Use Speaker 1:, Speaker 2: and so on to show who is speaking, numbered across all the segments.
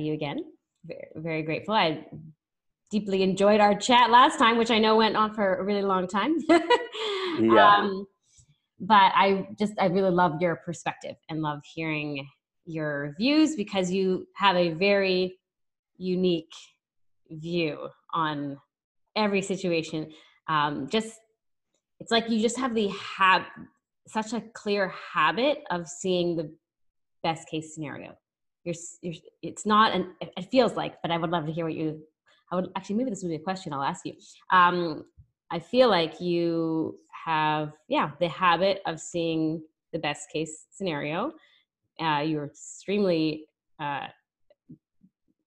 Speaker 1: you again. Very, very grateful. I deeply enjoyed our chat last time, which I know went on for a really long time. yeah. Um, but I just, I really love your perspective and love hearing your views because you have a very unique view on every situation. Um, just, it's like you just have the have such a clear habit of seeing the best case scenario. You're, you're, it's not, and it feels like, but I would love to hear what you I would actually maybe this would be a question I'll ask you. Um, I feel like you have yeah the habit of seeing the best case scenario. Uh, you're extremely uh,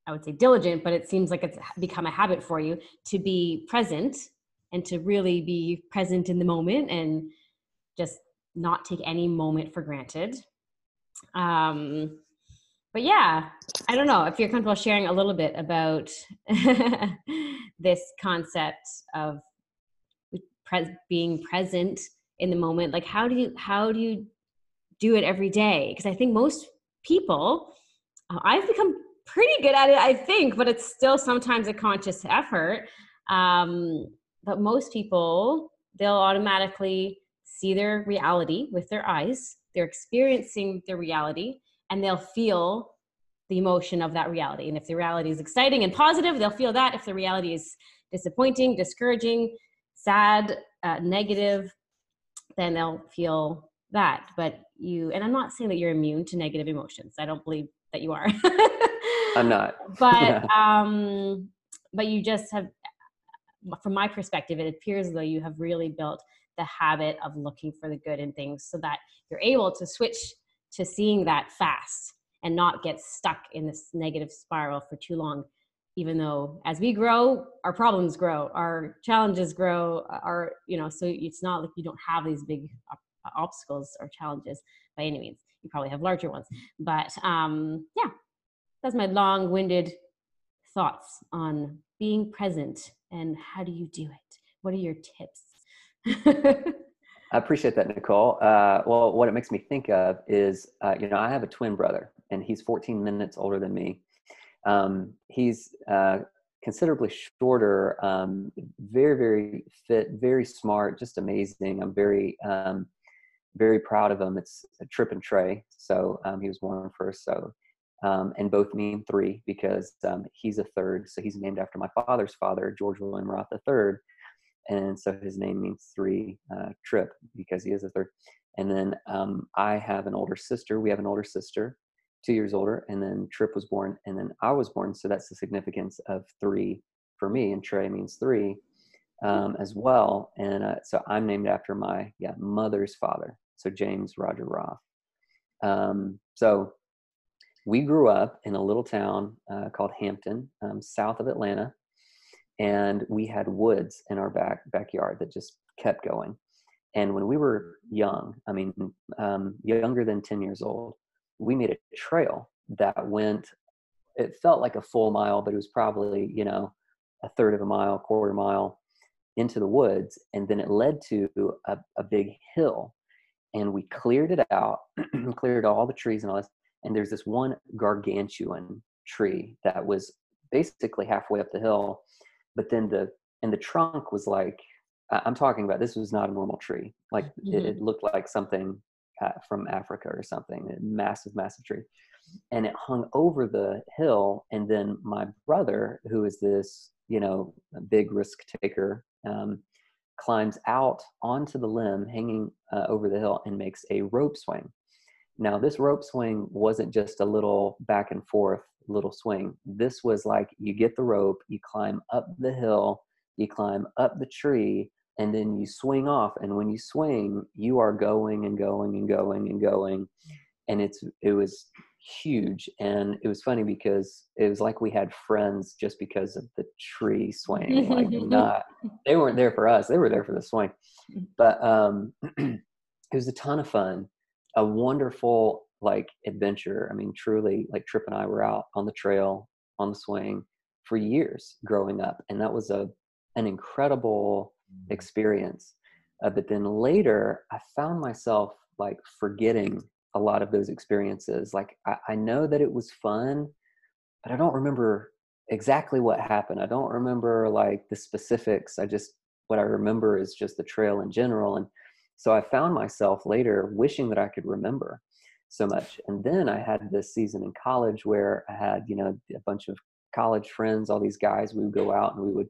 Speaker 1: I would say diligent, but it seems like it's become a habit for you to be present and to really be present in the moment and just not take any moment for granted. Um, but yeah, I don't know if you're comfortable sharing a little bit about this concept of pre- being present in the moment. Like, how do you how do you do it every day? Because I think most people, uh, I've become pretty good at it. I think, but it's still sometimes a conscious effort. Um, but most people, they'll automatically see their reality with their eyes. They're experiencing their reality and they'll feel the emotion of that reality. And if the reality is exciting and positive, they'll feel that. If the reality is disappointing, discouraging, sad, uh, negative, then they'll feel that. But you, and I'm not saying that you're immune to negative emotions. I don't believe that you are.
Speaker 2: I'm not.
Speaker 1: but um, but you just have, from my perspective, it appears as though you have really built the habit of looking for the good in things, so that you're able to switch to seeing that fast and not get stuck in this negative spiral for too long even though as we grow our problems grow our challenges grow our you know so it's not like you don't have these big obstacles or challenges by any means. You probably have larger ones. But um yeah that's my long-winded thoughts on being present and how do you do it? What are your tips
Speaker 2: I appreciate that, Nicole. Uh, well, what it makes me think of is, uh, you know, I have a twin brother, and he's 14 minutes older than me. Um, he's uh, considerably shorter, um, very, very fit, very smart, just amazing. I'm very, um, very proud of him. It's a Trip and Trey. So um, he was born first. So, um, and both mean three because um, he's a third. So he's named after my father's father, George William Roth III and so his name means three uh, trip because he is a third. And then um, i have an older sister we have an older sister two years older and then trip was born and then i was born so that's the significance of three for me and trey means three um, as well and uh, so i'm named after my yeah mother's father so james roger roth. Um, so we grew up in a little town uh, called hampton um, south of atlanta and we had woods in our back backyard that just kept going. And when we were young, I mean, um, younger than 10 years old, we made a trail that went, it felt like a full mile, but it was probably, you know, a third of a mile, quarter mile into the woods. And then it led to a, a big hill. And we cleared it out, cleared all the trees and all this. And there's this one gargantuan tree that was basically halfway up the hill but then the and the trunk was like i'm talking about this was not a normal tree like mm-hmm. it, it, looked like something uh, from africa or something a massive massive tree and it hung over the hill and then my brother who is this you know big risk taker um, climbs out onto the limb hanging uh, over the hill and makes a rope swing now this rope swing wasn't just a little back and forth little swing. This was like you get the rope, you climb up the hill, you climb up the tree, and then you swing off. And when you swing, you are going and going and going and going. And it's it was huge. And it was funny because it was like we had friends just because of the tree swing. like not they weren't there for us, they were there for the swing. But um it was a ton of fun. A wonderful like adventure. I mean, truly, like Trip and I were out on the trail, on the swing for years growing up, and that was a an incredible mm-hmm. experience. Uh, but then later, I found myself like forgetting a lot of those experiences. Like I, I know that it was fun, but I don't remember exactly what happened. I don't remember like the specifics. I just what I remember is just the trail in general. And so I found myself later wishing that I could remember so much. And then I had this season in college where I had, you know, a bunch of college friends, all these guys, we would go out and we would,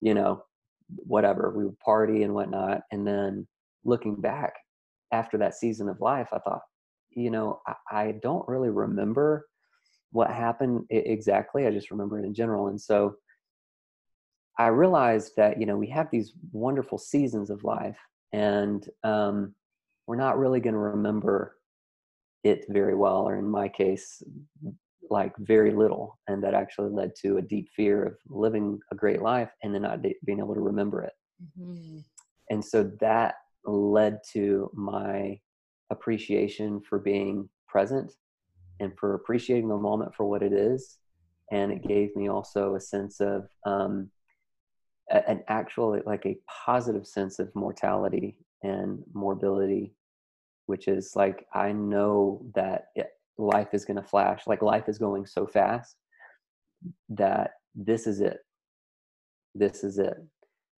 Speaker 2: you know, whatever, we would party and whatnot. And then looking back after that season of life, I thought, you know, I, I don't really remember what happened exactly. I just remember it in general. And so I realized that, you know, we have these wonderful seasons of life and um, we're not really going to remember it very well, or in my case, like very little. And that actually led to a deep fear of living a great life and then not being able to remember it. Mm-hmm. And so that led to my appreciation for being present and for appreciating the moment for what it is. And it gave me also a sense of um, an actual, like a positive sense of mortality and morbidity, which is like, I know that it, life is going to flash, like life is going so fast that this is it. This is it.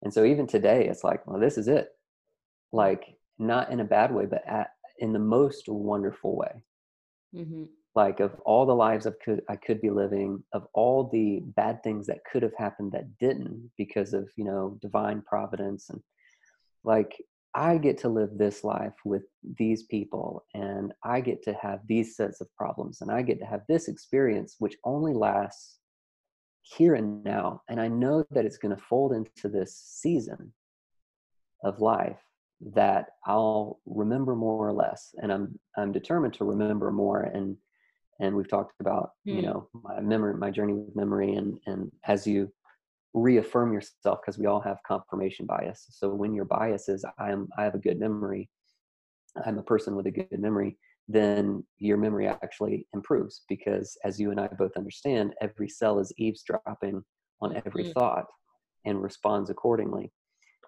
Speaker 2: And so even today, it's like, well, this is it. Like, not in a bad way, but at, in the most wonderful way. Mm-hmm. Like of all the lives I could I could be living, of all the bad things that could have happened that didn't because of you know divine providence and like I get to live this life with these people and I get to have these sets of problems and I get to have this experience which only lasts here and now and I know that it's going to fold into this season of life that I'll remember more or less, and I'm I'm determined to remember more. And and we've talked about mm. you hmm. know my memory, my journey with memory, and and as you reaffirm yourself, because we all have confirmation bias. So when your bias is I'm I have a good memory, I'm a person with a good memory, then your memory actually improves because as you and I both understand, every cell is eavesdropping on every mm. thought and responds accordingly.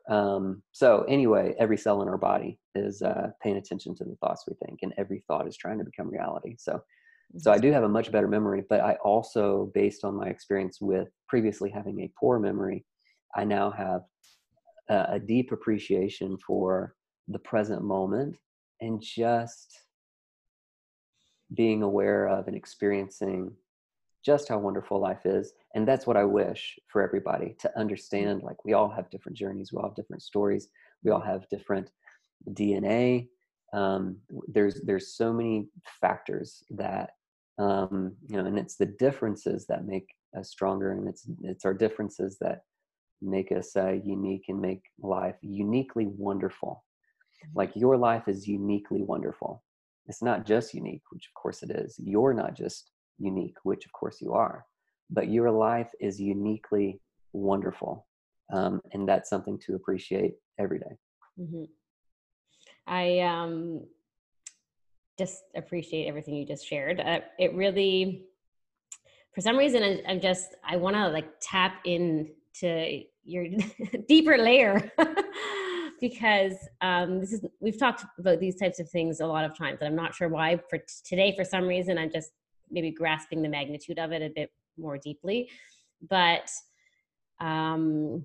Speaker 2: Um, so anyway, every cell in our body is uh, paying attention to the thoughts we think, and every thought is trying to become reality. So, so I do have a much better memory, but I also, based on my experience with previously having a poor memory, I now have a, a deep appreciation for the present moment and just being aware of and experiencing just how wonderful life is and that's what i wish for everybody to mm. understand like we all have different journeys we all have different stories we all have different dna um, there's there's so many factors that um, you know and it's the differences that make us stronger and it's it's our differences that make us uh, unique and make life uniquely wonderful mm-hmm. like your life is uniquely wonderful it's not just unique which of course it is you're not just unique, which of course you are, but your life is uniquely wonderful. Um, and that's something to appreciate every day. Mm-hmm.
Speaker 1: I um, just appreciate everything you just shared. Uh, it really, for some reason, I, I'm just, I want to like tap into your deeper layer. because um, this is we've talked about these types of things a lot of times and i'm not sure why for t- today for some reason i'm just maybe grasping the magnitude of it a bit more deeply. But um,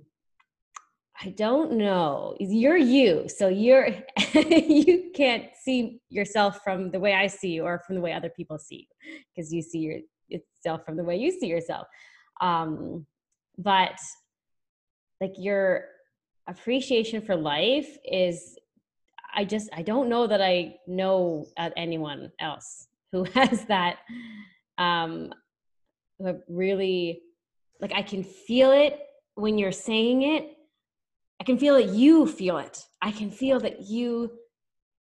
Speaker 1: I don't know. You're you, so you're you can't see yourself from the way I see you or from the way other people see you, because you see yourself from the way you see yourself. Um, but like your appreciation for life is, I just I don't know that I know anyone else who has that um who really like I can feel it when you're saying it. I can feel that you feel it. I can feel that you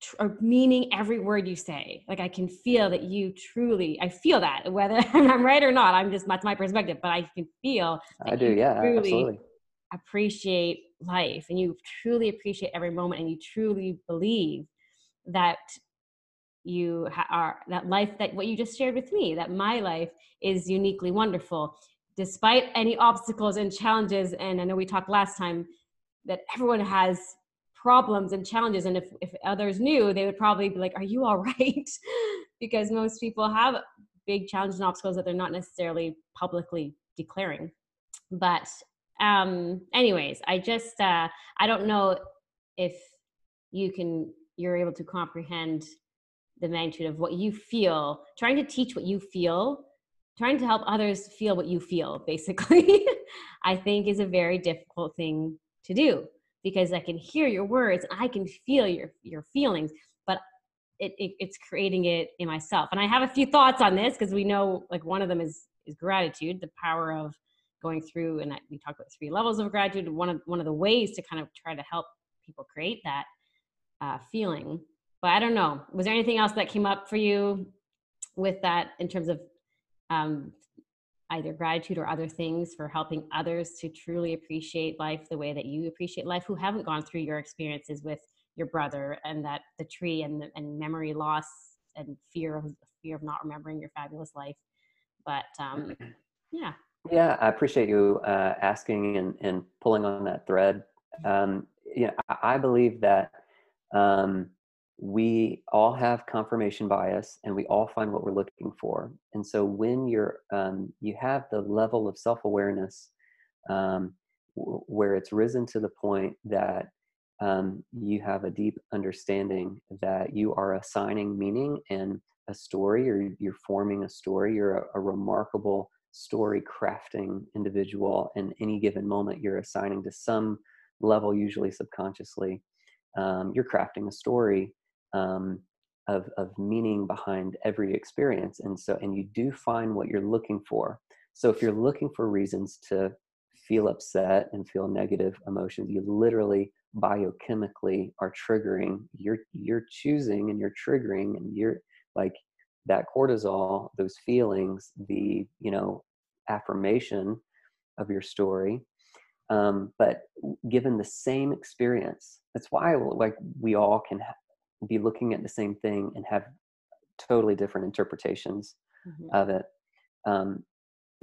Speaker 1: tr- are meaning every word you say. Like I can feel that you truly, I feel that whether I'm right or not. I'm just that's my perspective, but I can feel.
Speaker 2: I do, yeah, truly absolutely.
Speaker 1: Appreciate life, and you truly appreciate every moment, and you truly believe that you ha- are that life that what you just shared with me that my life is uniquely wonderful despite any obstacles and challenges and i know we talked last time that everyone has problems and challenges and if, if others knew they would probably be like are you all right because most people have big challenges and obstacles that they're not necessarily publicly declaring. But um anyways, I just uh I don't know if you can you're able to comprehend the magnitude of what you feel, trying to teach what you feel, trying to help others feel what you feel, basically, I think is a very difficult thing to do because I can hear your words, I can feel your your feelings, but it, it, it's creating it in myself. And I have a few thoughts on this because we know like one of them is is gratitude, the power of going through and we talk about three levels of gratitude. One of one of the ways to kind of try to help people create that uh, feeling. But I don't know. Was there anything else that came up for you with that in terms of um, either gratitude or other things for helping others to truly appreciate life the way that you appreciate life who haven't gone through your experiences with your brother and that the tree and, and memory loss and fear of fear of not remembering your fabulous life. But um, yeah.
Speaker 2: Yeah i appreciate you uh, asking and, and pulling on that thread. Um, yeah i believe that um, we all have confirmation bias and we all find what we're looking for and so when you're um, you have the level of self-awareness um, w- where it's risen to the point that um, you have a deep understanding that you are assigning meaning and a story or you're forming a story you're a, a remarkable story crafting individual in any given moment you're assigning to some level usually subconsciously um, you're crafting a story um, of, of meaning behind every experience and so and you do find what you're looking for. So if you're looking for reasons to feel upset and feel negative emotions you literally biochemically are triggering you're you're choosing and you're triggering and you're like that cortisol those feelings the you know affirmation of your story um, but given the same experience that's why like we all can be looking at the same thing and have totally different interpretations mm-hmm. of it um,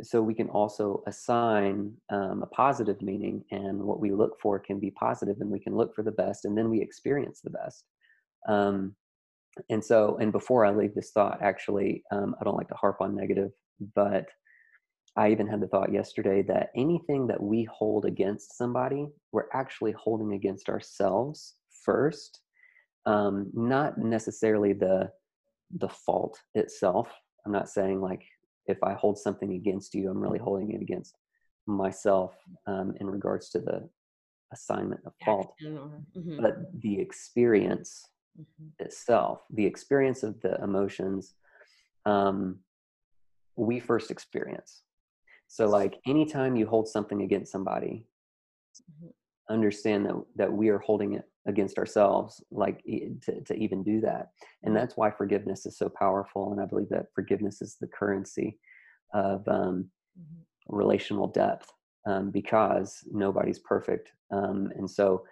Speaker 2: so we can also assign um, a positive meaning and what we look for can be positive and we can look for the best and then we experience the best um, and so and before i leave this thought actually um, i don't like to harp on negative but I even had the thought yesterday that anything that we hold against somebody, we're actually holding against ourselves first, um, not necessarily the the fault itself. I'm not saying like if I hold something against you, I'm really holding it against myself um, in regards to the assignment of fault, mm-hmm. but the experience mm-hmm. itself, the experience of the emotions, um, we first experience so like anytime you hold something against somebody, mm-hmm. understand that that we are holding it against ourselves, like to, to even do that. And mm-hmm. that's why forgiveness is so powerful. And I believe that forgiveness is the currency of um, mm-hmm. relational depth um, because nobody's perfect. Um, and so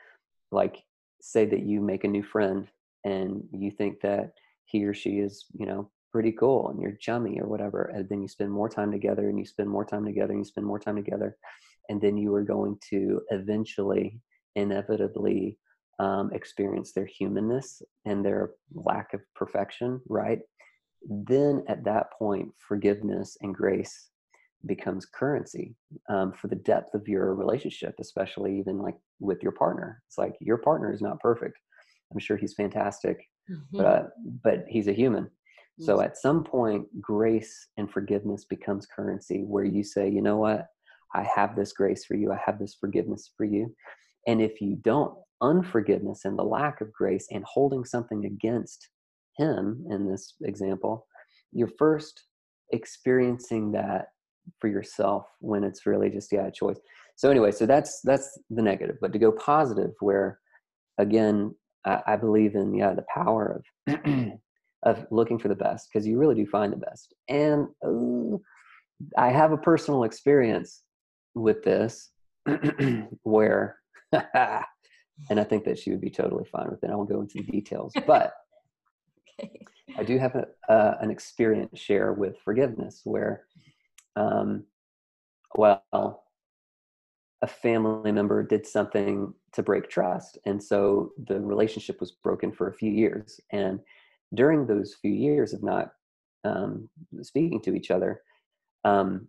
Speaker 2: like say that you make a new friend and you think that he or she is, you know, pretty cool and you're chummy or whatever and then you spend more time together and you spend more time together and you spend more time together and then you are going to eventually inevitably um, experience their humanness and their lack of perfection right then at that point forgiveness and grace becomes currency um, for the depth of your relationship especially even like with your partner it's like your partner is not perfect i'm sure he's fantastic mm-hmm. but uh, but he's a human so at some point, grace and forgiveness becomes currency where you say, you know what? I have this grace for you. I have this forgiveness for you. And if you don't, unforgiveness and the lack of grace and holding something against him in this example, you're first experiencing that for yourself when it's really just yeah a choice. So anyway, so that's that's the negative. But to go positive, where again, I, I believe in yeah the power of of looking for the best because you really do find the best. And uh, I have a personal experience with this where, and I think that she would be totally fine with it. I won't go into the details, but okay. I do have a, uh, an experience share with forgiveness where, um, well, a family member did something to break trust. And so the relationship was broken for a few years. And during those few years of not um, speaking to each other. Um,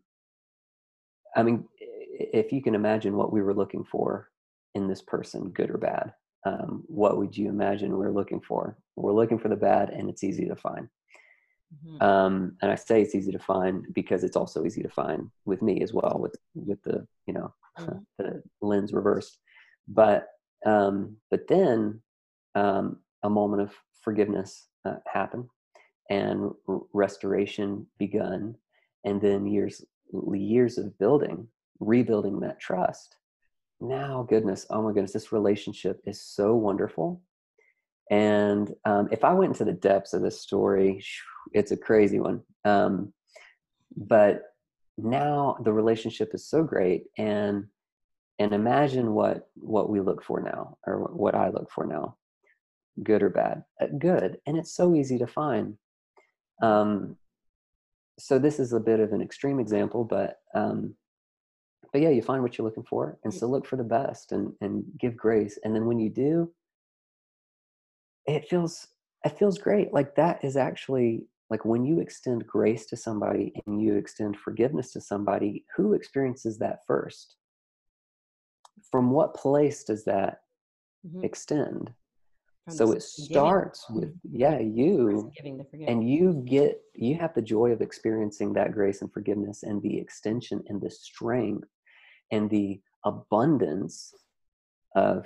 Speaker 2: I mean, if you can imagine what we were looking for in this person, good or bad, um, what would you imagine we're looking for? We're looking for the bad, and it's easy to find. Mm-hmm. Um, and I say it's easy to find because it's also easy to find with me as well, with with the you know mm-hmm. the lens reversed. But um, but then um, a moment of forgiveness uh, happened, and r- restoration begun, and then years years of building, rebuilding that trust. Now, goodness, oh my goodness, this relationship is so wonderful. And um, if I went into the depths of this story, it's a crazy one. Um, but now the relationship is so great, and and imagine what what we look for now, or what I look for now, good or bad. Uh, good, and it's so easy to find. Um, so this is a bit of an extreme example, but um, but yeah, you find what you're looking for, and so look for the best and and give grace, and then when you do, it feels it feels great. Like that is actually like when you extend grace to somebody and you extend forgiveness to somebody, who experiences that first? From what place does that mm-hmm. extend? so it starts with yeah you and you get you have the joy of experiencing that grace and forgiveness and the extension and the strength and the abundance of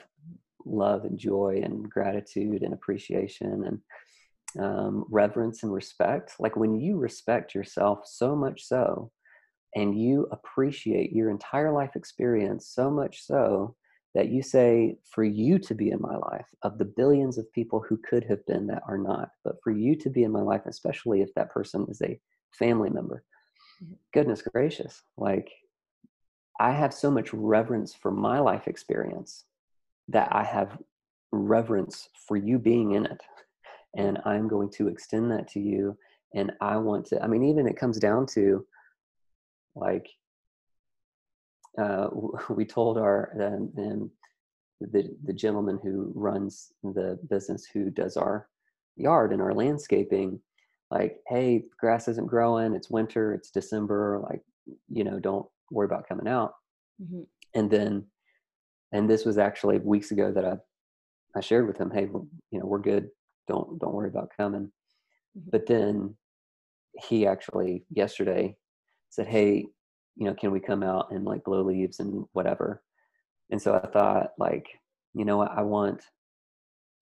Speaker 2: love and joy and gratitude and appreciation and um, reverence and respect like when you respect yourself so much so and you appreciate your entire life experience so much so that you say, for you to be in my life, of the billions of people who could have been that are not, but for you to be in my life, especially if that person is a family member, mm-hmm. goodness gracious, like I have so much reverence for my life experience that I have reverence for you being in it. And I'm going to extend that to you. And I want to, I mean, even it comes down to like, uh, we told our um, the the gentleman who runs the business who does our yard and our landscaping like hey grass isn't growing it's winter it's december like you know don't worry about coming out mm-hmm. and then and this was actually weeks ago that i i shared with him hey you know we're good don't don't worry about coming mm-hmm. but then he actually yesterday said hey you know, can we come out and like blow leaves and whatever? And so I thought, like, you know what, I want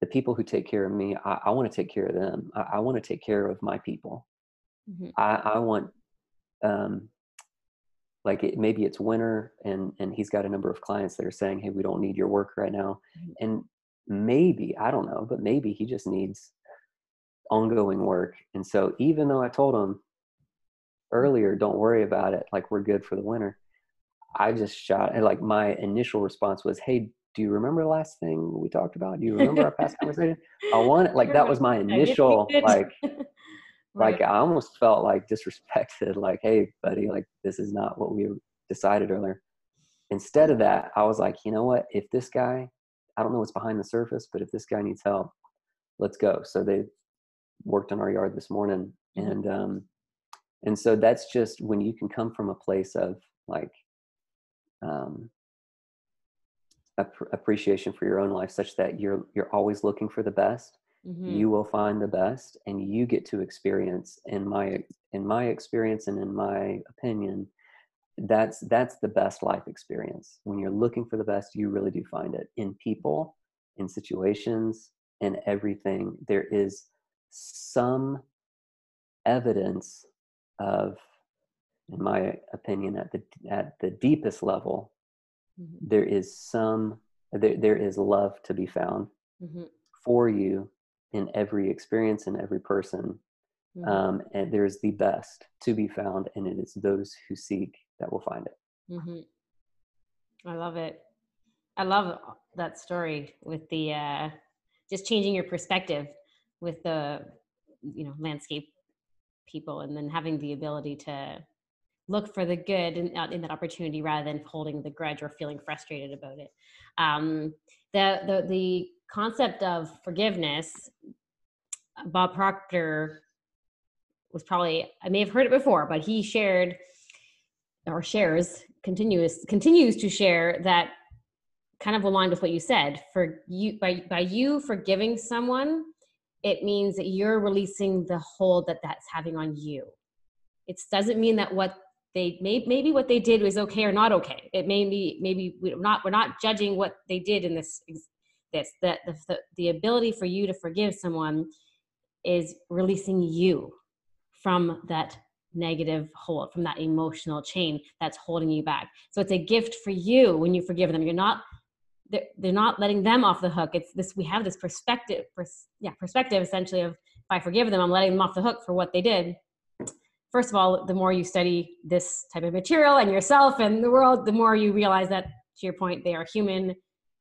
Speaker 2: the people who take care of me, I, I want to take care of them. I, I want to take care of my people. Mm-hmm. I, I want, um, like it, maybe it's winter and and he's got a number of clients that are saying, hey, we don't need your work right now. Mm-hmm. And maybe I don't know, but maybe he just needs ongoing work. And so even though I told him, earlier, don't worry about it. Like we're good for the winter. I just shot and like my initial response was, Hey, do you remember the last thing we talked about? Do you remember our past conversation? I want it. Like that was my initial like like I almost felt like disrespected, like, hey buddy, like this is not what we decided earlier. Instead of that, I was like, you know what? If this guy, I don't know what's behind the surface, but if this guy needs help, let's go. So they worked on our yard this morning mm-hmm. and um and so that's just when you can come from a place of like um, ap- appreciation for your own life such that you're you're always looking for the best mm-hmm. you will find the best and you get to experience in my in my experience and in my opinion that's that's the best life experience when you're looking for the best you really do find it in people in situations in everything there is some evidence of in my opinion at the at the deepest level mm-hmm. there is some there, there is love to be found mm-hmm. for you in every experience and every person mm-hmm. um, and there's the best to be found and it is those who seek that will find it
Speaker 1: mm-hmm. i love it i love that story with the uh, just changing your perspective with the you know landscape people and then having the ability to look for the good in, in that opportunity rather than holding the grudge or feeling frustrated about it um, the, the the concept of forgiveness bob proctor was probably I may have heard it before, but he shared or shares continuous continues to share that kind of aligned with what you said. For you by by you forgiving someone, it means that you're releasing the hold that that's having on you. It doesn't mean that what they may, maybe what they did was okay or not okay. It may be maybe we're not we're not judging what they did in this this that the, the, ability for you to forgive someone is releasing you from that negative hold from that emotional chain that's holding you back. So it's a gift for you when you forgive them. You're not they're, they're not letting them off the hook. It's this we have this perspective pers- yeah perspective essentially of if i forgive them i'm letting them off the hook for what they did. First of all the more you study this type of material and yourself and the world the more you realize that to your point they are human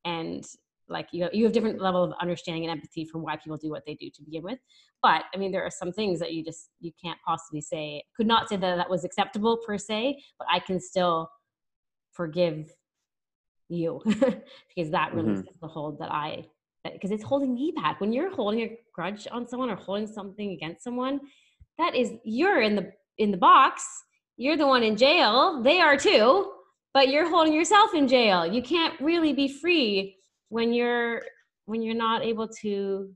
Speaker 1: and like you you have different level of understanding and empathy for why people do what they do to begin with. But i mean there are some things that you just you can't possibly say could not say that that was acceptable per se but i can still forgive you because that releases mm-hmm. the hold that i because it's holding me back. When you're holding a grudge on someone or holding something against someone that is you're in the in the box. You're the one in jail. They are too. But you're holding yourself in jail. You can't really be free when you're when you're not able to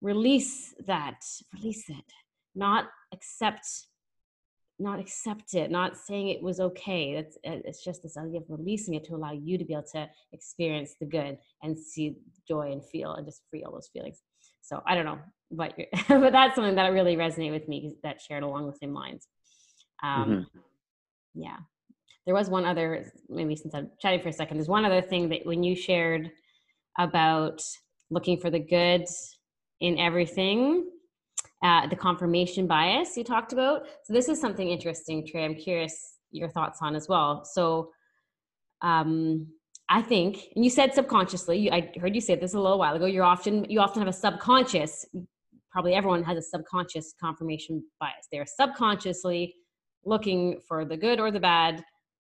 Speaker 1: release that release it not accept not accept it not saying it was okay. That's it's just this idea of releasing it to allow you to be able to experience the good and see joy and feel and just free all those feelings. So i don't know but but that's something that really resonated with me that shared along the same lines. Um mm-hmm. yeah. There was one other maybe since i'm chatting for a second there's one other thing that when you shared about looking for the good in everything. Uh, the confirmation bias you talked about. So this is something interesting, Trey. I'm curious your thoughts on as well. So um, I think, and you said subconsciously. You, I heard you say this a little while ago. You're often you often have a subconscious. Probably everyone has a subconscious confirmation bias. They are subconsciously looking for the good or the bad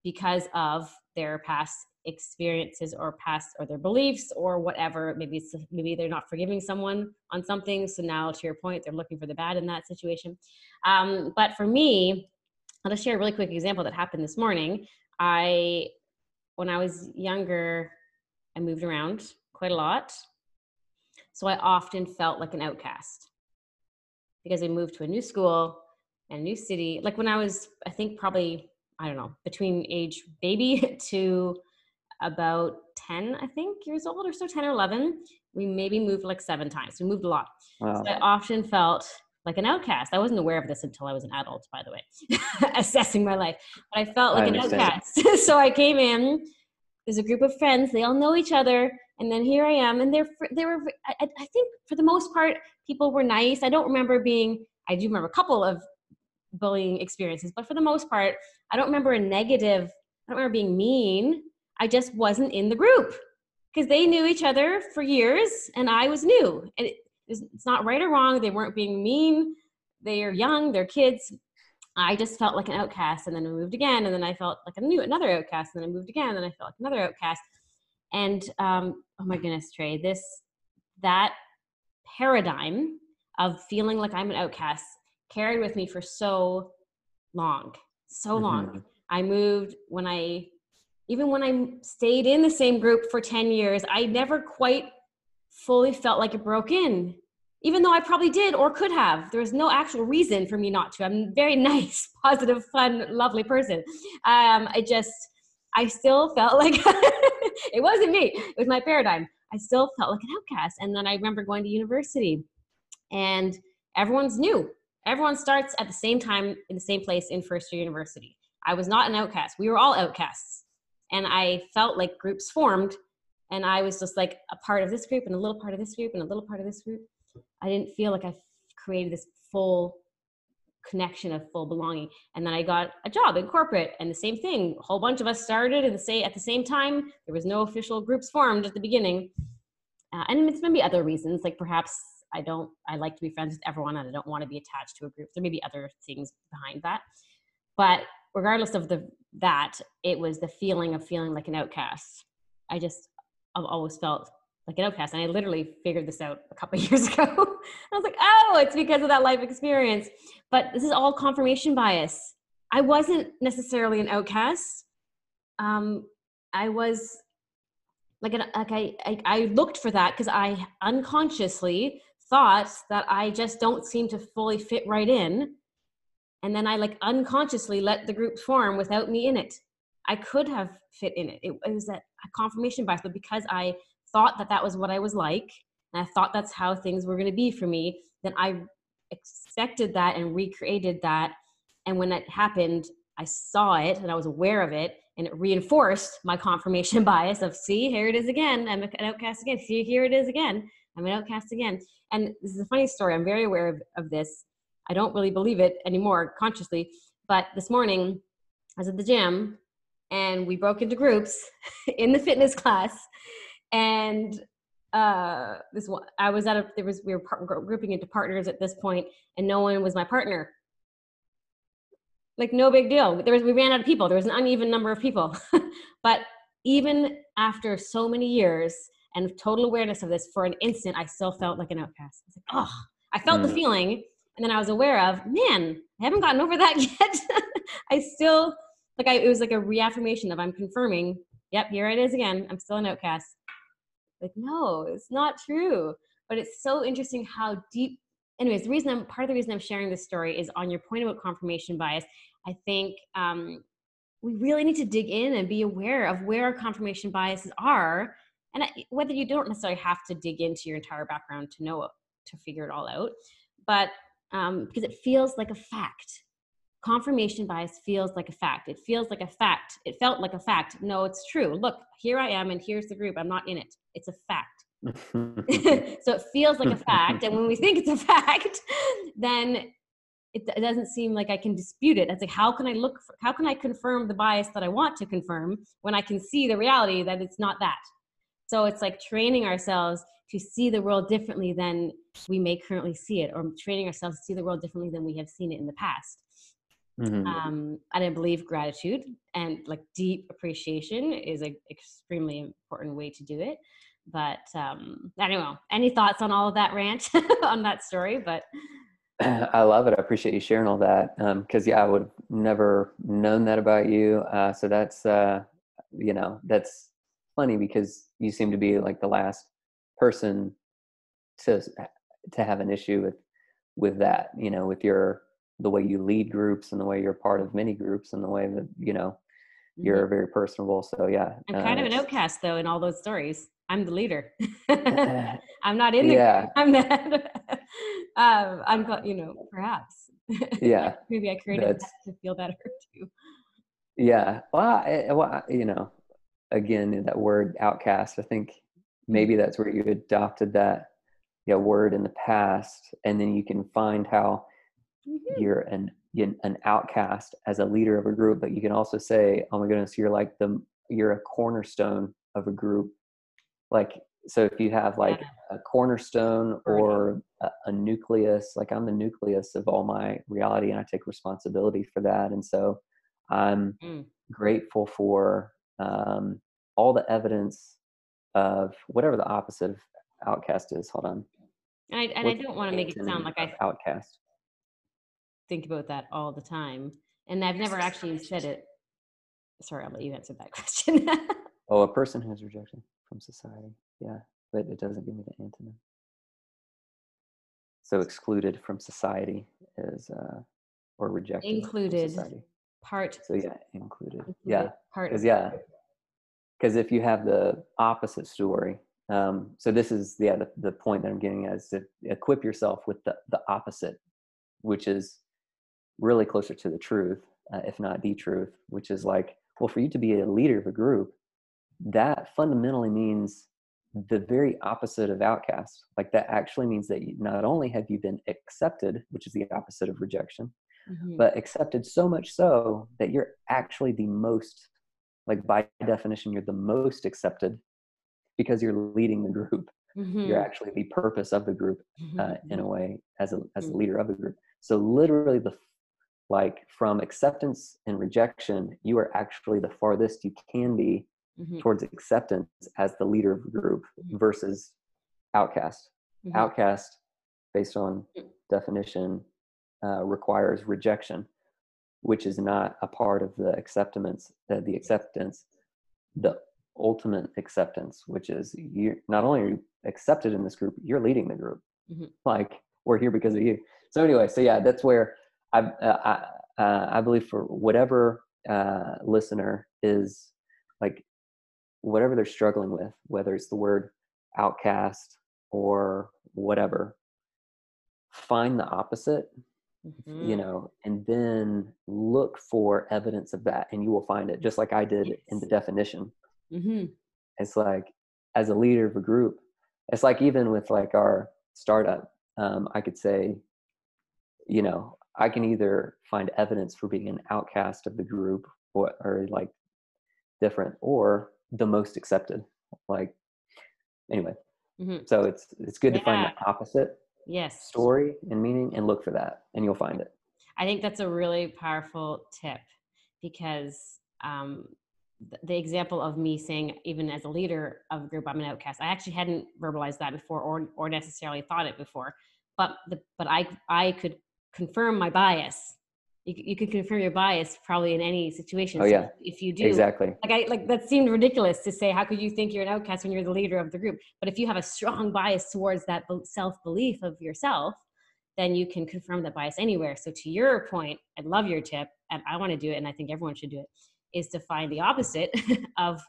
Speaker 1: because of their past experiences or past or their beliefs or whatever. Maybe it's maybe they're not forgiving someone on something so now to your point they're looking for the bad in that situation. Um, but for me i'll just share a really quick example that happened this morning. I when i was younger i moved around quite a lot so i often felt like an outcast because i moved to a new school and a new city. Like when i was i think probably I don't know, between age baby to about 10, I think, years old or so, 10 or 11. We maybe moved like seven times. We moved a lot. Wow. So I often felt like an outcast. I wasn't aware of this until I was an adult, by the way, assessing my life. But I felt like I an outcast. so I came in. There's a group of friends. They all know each other, and then here I am. And they're they were. I, I think for the most part, people were nice. I don't remember being. I do remember a couple of bullying experiences, but for the most part, I don't remember a negative. I don't remember being mean. I just wasn't in the group because they knew each other for years and I was new. And it, it's not right or wrong. They weren't being mean. They are young, they're kids. I just felt like an outcast and then I moved again and then I felt like a new another outcast and then I moved again and then I felt like another outcast. And um, oh my goodness, Trey, this that paradigm of feeling like I'm an outcast carried with me for so long, so long. Mm-hmm. I moved when I even when I stayed in the same group for 10 years, I never quite fully felt like it broke in, even though I probably did or could have. There was no actual reason for me not to. I'm a very nice, positive, fun, lovely person. Um, I just, I still felt like it wasn't me, it was my paradigm. I still felt like an outcast. And then I remember going to university and everyone's new. Everyone starts at the same time in the same place in first year university. I was not an outcast. We were all outcasts and I felt like groups formed and I was just like a part of this group and a little part of this group and a little part of this group. I didn't feel like I created this full connection of full belonging. And then I got a job in corporate and the same thing. A whole bunch of us started and the same at the same time. There was no official groups formed at the beginning. Uh, and it's maybe other reasons, like perhaps I don't I like to be friends with everyone and I don't want to be attached to a group. There may be other things behind that. But regardless of the that it was the feeling of feeling like an outcast i just i've always felt like an outcast. And I literally figured this out a couple years ago. I was like, oh, it's because of that life experience. But this is all confirmation bias. I wasn't necessarily an outcast. Um, I was like, an, like I, I, I looked for that because I unconsciously thought that I just don't seem to fully fit right in. And then I like unconsciously let the group form without me in it. I could have fit in it. It, it was that confirmation bias, but because I thought that that was what I was like, and I thought that's how things were going to be for me, then I expected that and recreated that. And when it happened, I saw it and I was aware of it, and it reinforced my confirmation bias of, see, here it is again. I'm an outcast again. See, here it is again. I'm an outcast again. And this is a funny story. I'm very aware of, of this. I don't really believe it anymore consciously. But this morning, I was at the gym and we broke into groups in the fitness class and uh this one i was at a there was we were par- grouping into partners at this point and no one was my partner. Like no big deal. There was we ran out of people. There was an uneven number of people. But even after so many years and total awareness of this for an instant i still felt like an outcast. I was like oh i felt mm. the feeling and then i was aware of man i haven't gotten over that yet. I still like I, it was like a reaffirmation of i'm confirming yep here it is again i'm still an outcast. Like no it's not true. But it's so interesting how deep anyways the reason i'm part of the reason i'm sharing this story is on your point about confirmation bias. I think um, we really need to dig in and be aware of where our confirmation biases are and whether you don't necessarily have to dig into your entire background to know it, to figure it all out. But um, because it feels like a fact. Confirmation bias feels like a fact. It feels like a fact. It felt like a fact. No it's true. Look here i am and here's the group. I'm not in it. It's a fact. So it feels like a fact and when we think it's a fact then it, it, doesn't seem like i can dispute it. It's like how can i look for, how can i confirm the bias that i want to confirm when i can see the reality that it's not that so it's like training ourselves to see the world differently than we may currently see it or training ourselves to see the world differently than we have seen it in the past Mm-hmm. Um, and I believe gratitude and like deep appreciation is an extremely important way to do it. But um, anyway, any thoughts on all of that rant on that story? But
Speaker 2: I love it. I appreciate you sharing all that. Because um, yeah, I would have never known that about you. Uh, so that's uh, you know that's funny because you seem to be like the last person to to have an issue with with that. You know, with your the way you lead groups and the way you're part of many groups and the way that you know you're mm-hmm. very personable so yeah
Speaker 1: i'm kind uh, of an outcast though in all those stories i'm the leader i'm not in the yeah. i'm not um, i'm you know perhaps
Speaker 2: yeah
Speaker 1: maybe i created that to feel better too
Speaker 2: yeah well, I, well you know again that word outcast i think maybe mm-hmm. that's where you adopted that yeah, word in the past and then you can find how mm-hmm. you're an an outcast as a leader of a group but you can also say oh my goodness you're like the you're a cornerstone of a group like so if you have like a cornerstone or a, a, nucleus like i'm the nucleus of all my reality and i take responsibility for that and so i'm mm. grateful for um, all the evidence of whatever the opposite of outcast is hold on
Speaker 1: and i, and I don't want to make it sound like i
Speaker 2: outcast
Speaker 1: think about that all the time. And I've never actually said it. Sorry, I'll let you answer that question.
Speaker 2: oh, a person who's rejected from society. Yeah, but it doesn't give me the antonym. So excluded from society is, uh, or rejected.
Speaker 1: Included. Part.
Speaker 2: So yeah, included. included yeah. Part. Because yeah, because if you have the opposite story, um, so this is yeah the, the point that I'm getting at is to equip yourself with the the opposite, which is really closer to the truth, uh, if not the truth, which is like, well, for you to be a leader of a group, that fundamentally means the very opposite of outcast. Like that actually means that you, not only have you been accepted, which is the opposite of rejection, mm-hmm. but accepted so much so that you're actually the most, like by definition, you're the most accepted because you're leading the group. Mm-hmm. You're actually the purpose of the group uh, mm-hmm. in a way as a as a mm-hmm. leader of a group. So literally the like from acceptance and rejection you are actually the farthest you can be mm-hmm. towards acceptance as the leader of the group mm-hmm. versus outcast. Mm-hmm. Outcast, based on mm. definition, uh, requires rejection, which is not a part of the acceptance. Uh, the acceptance, the ultimate acceptance, which is you not only are you accepted in this group, you're leading the group. Mm-hmm. Like we're here because of you. So anyway, so yeah, that's where I uh, I, uh, I believe for whatever uh, listener is like whatever they're struggling with, whether it's the word outcast or whatever, find the opposite mm-hmm. you know and then look for evidence of that and you will find it just like i did yes. in the definition mm-hmm. it's like as a leader of a group it's like even with like our startup um, i could say you know i can either find evidence for being an outcast of the group or, or like different or the most accepted like anyway mm-hmm. so it's it's good yeah. to find the opposite
Speaker 1: yes.
Speaker 2: story and meaning and look for that and you'll find it.
Speaker 1: I think that's a really powerful tip because um, the example of me saying even as a leader of a group i'm an outcast i actually hadn't verbalized that before or or necessarily thought it before but the, but i i could confirm my bias you, you could confirm your bias probably in any situation.
Speaker 2: Oh, yeah.
Speaker 1: if you do
Speaker 2: exactly
Speaker 1: like I like that seemed ridiculous to say, how could you think you're an outcast when you're the leader of the group? But if you have a strong bias towards that self belief of yourself, then you can confirm that bias anywhere. So to your point, I love your tip, and I want to do it, and I think everyone should do it, is to find the opposite of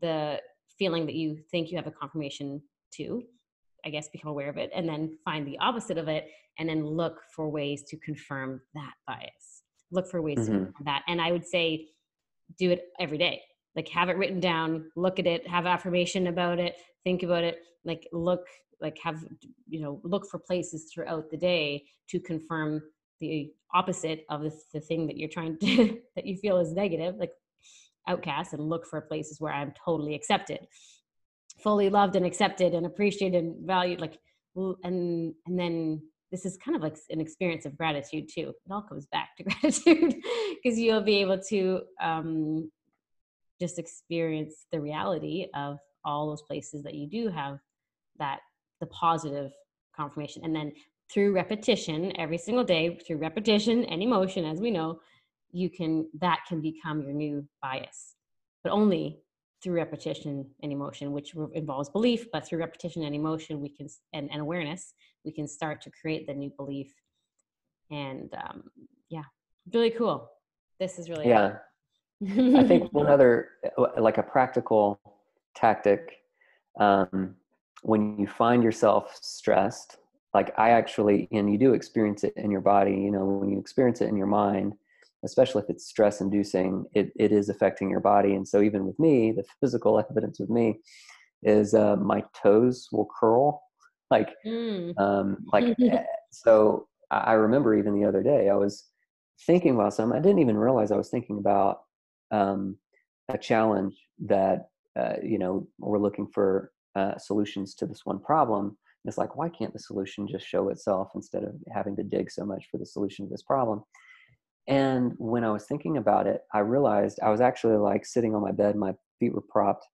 Speaker 1: the feeling that you think you have a confirmation to I guess, become aware of it and then find the opposite of it and then look for ways to confirm that bias. Look for ways mm-hmm. to confirm that. And I would say do it every day. Like have it written down, look at it, have affirmation about it, think about it, like look, like have, you know, look for places throughout the day to confirm the opposite of the, the thing that you're trying to, that you feel is negative, like outcast and look for places where I'm totally accepted fully loved and accepted and appreciated and valued like and and then this is kind of like an experience of gratitude too. It all comes back to gratitude because you'll be able to um, just experience the reality of all those places that you do have that the positive confirmation. And then through repetition every single day through repetition and emotion as we know you can that can become your new bias. But only through repetition and emotion, which involves belief, but through repetition and emotion, we can and, and awareness, we can start to create the new belief. And um, yeah, really cool. This is really
Speaker 2: yeah. I think one other uh, like a practical tactic um, when you find yourself stressed, like I actually, and you do experience it in your body. You know, when you experience it in your mind, especially if it's stress inducing, it, it is affecting your body. And so, even with me, the physical evidence with me is uh, my toes will curl. Like, mm. um, like, eh, so I remember even the other day, I was thinking about something. I didn't even realize I was thinking about um, a challenge that, uh, you know, we're looking for uh, solutions to this one problem. It's like, why can't the solution just show itself instead of having to dig so much for the solution to this problem? And when I was thinking about it, I realized I was actually like sitting on my bed, my feet were propped,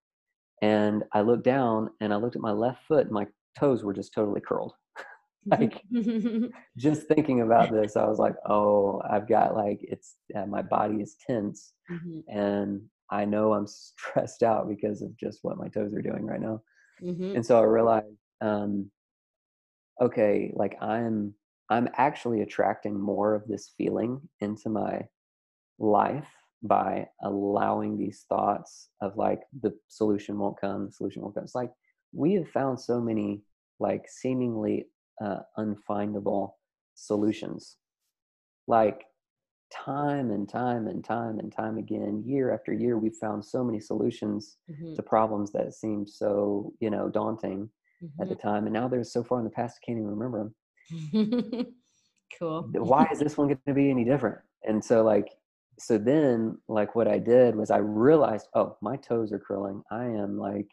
Speaker 2: and I looked down and I looked at my left foot, and my toes were just totally curled. like just thinking about this, I was like, oh, I've got like it's uh, my body is tense, mm-hmm. and I know I'm stressed out because of just what my toes are doing right now. Mm-hmm. And so I realized, um, okay, like I'm I'm actually attracting more of this feeling into my life by allowing these thoughts of like the solution won't come, the solution won't come. It's like we have found so many like seemingly uh, unfindable solutions. Like time and time and time and time again, year after year, we've found so many solutions mm-hmm. to problems that seemed so, you know, daunting mm-hmm. at the mm-hmm. time. And now they're so far in the past, I can't even remember them.
Speaker 1: cool.
Speaker 2: Why is this one going to be any different? And so, like, so then, like, what I did was I realized, oh, my toes are curling. I am like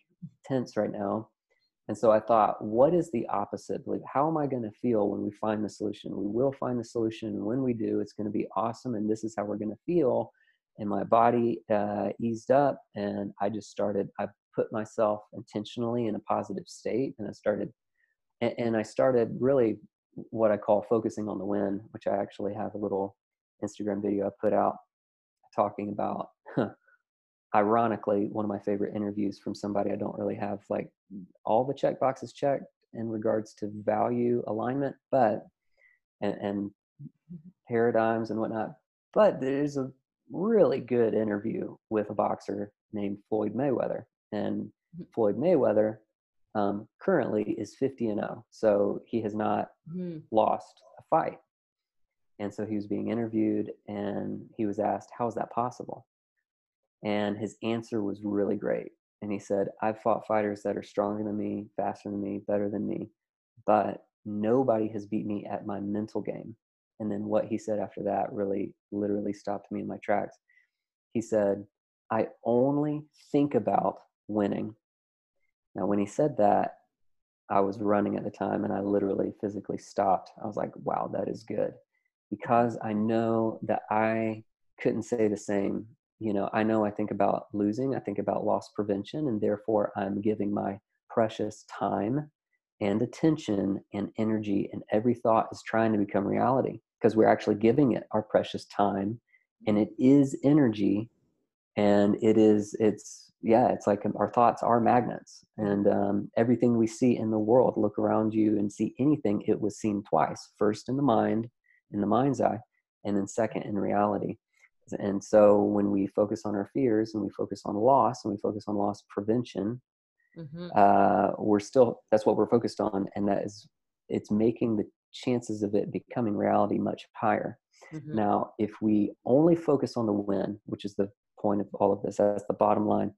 Speaker 2: tense right now. And so I thought, what is the opposite belief? How am I going to feel when we find the solution? We will find the solution. And when we do, it's going to be awesome. And this is how we're going to feel. and my body uh, eased up and i just started i put myself intentionally in a positive state and i started and, and i started really what i call focusing on the win which i actually have a little instagram video i put out talking about ironically one of my favorite interviews from somebody i don't really have like all the check boxes checked in regards to value alignment but and, and paradigms and whatnot but there's a really good interview with a boxer named floyd mayweather and mm-hmm. floyd mayweather um, currently is 50 and 0 so he has not mm-hmm. lost a fight and so he was being interviewed and he was asked how is that possible and his answer was really great. And he said, I've fought fighters that are stronger than me, faster than me, better than me, but nobody has beat me at my mental game. And then what he said after that really literally stopped me in my tracks. He said, I only think about winning. Now, when he said that, I was running at the time and I literally physically stopped. I was like, wow, that is good. Because I know that I couldn't say the same you know i know i think about losing i think about loss prevention and therefore i'm giving my precious time and attention and energy and every thought is trying to become reality because we're actually giving it our precious time and it is energy and it is it's yeah it's like our thoughts are magnets and um, everything we see in the world look around you and see anything it was seen twice first in the mind in the mind's eye and then second in reality and so when we focus on our fears and we focus on loss and we focus on loss prevention, mm-hmm. uh, we're still that's what we're focused on, and that is it's making the chances of it becoming reality much higher. Mm-hmm. Now, if we only focus on the win, which is the point of all of this, that's the bottom line.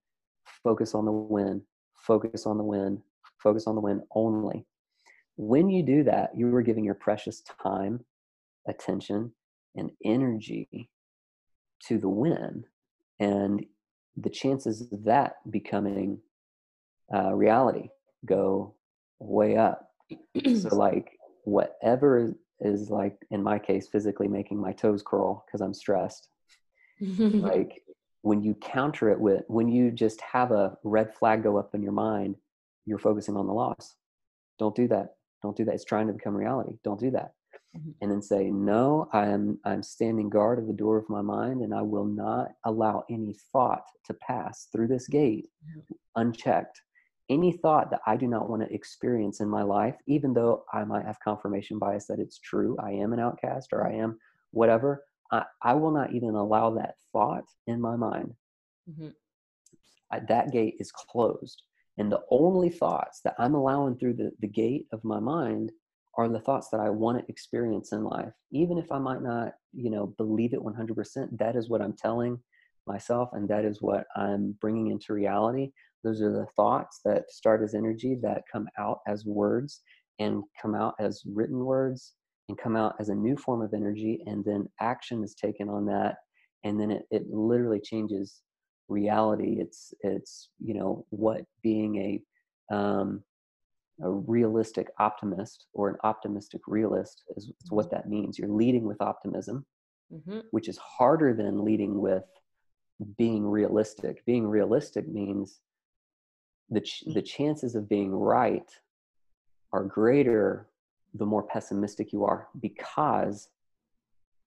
Speaker 2: Focus on the win. Focus on the win. Focus on the win only. When you do that, you are giving your precious time, attention, and energy to the win and the chances of that becoming uh, reality go way up so like whatever is like in my case physically making my toes curl because i'm stressed like when you counter it with when you just have a red flag go up in your mind you're focusing on the loss. Don't do that. Don't do that. It's trying to become reality. Don't do that. Mm-hmm. and then say no i am i'm standing guard at the door of my mind and i will not allow any thought to pass through this gate unchecked. Any thought that i do not want to experience in my life even though i might have confirmation bias that it's true i am an outcast or i am whatever i, I will not even allow that thought in my mind mm-hmm. I, that gate is closed and the only thoughts that i'm allowing through the, the gate of my mind are the thoughts that I want to experience in life. Even if I might not, you know, believe it 100%, that is what I'm telling myself and that is what I'm bringing into reality. Those are the thoughts that start as energy that come out as words and come out as written words and come out as a new form of energy and then action is taken on that and then it, it literally changes reality it's it's you know what being a um, a realistic optimist or an optimistic realist is, is what mm-hmm. that means. You're leading with optimism, mm-hmm. which is harder than leading with being realistic. Being realistic means the ch- the chances of being right are greater the more pessimistic you are because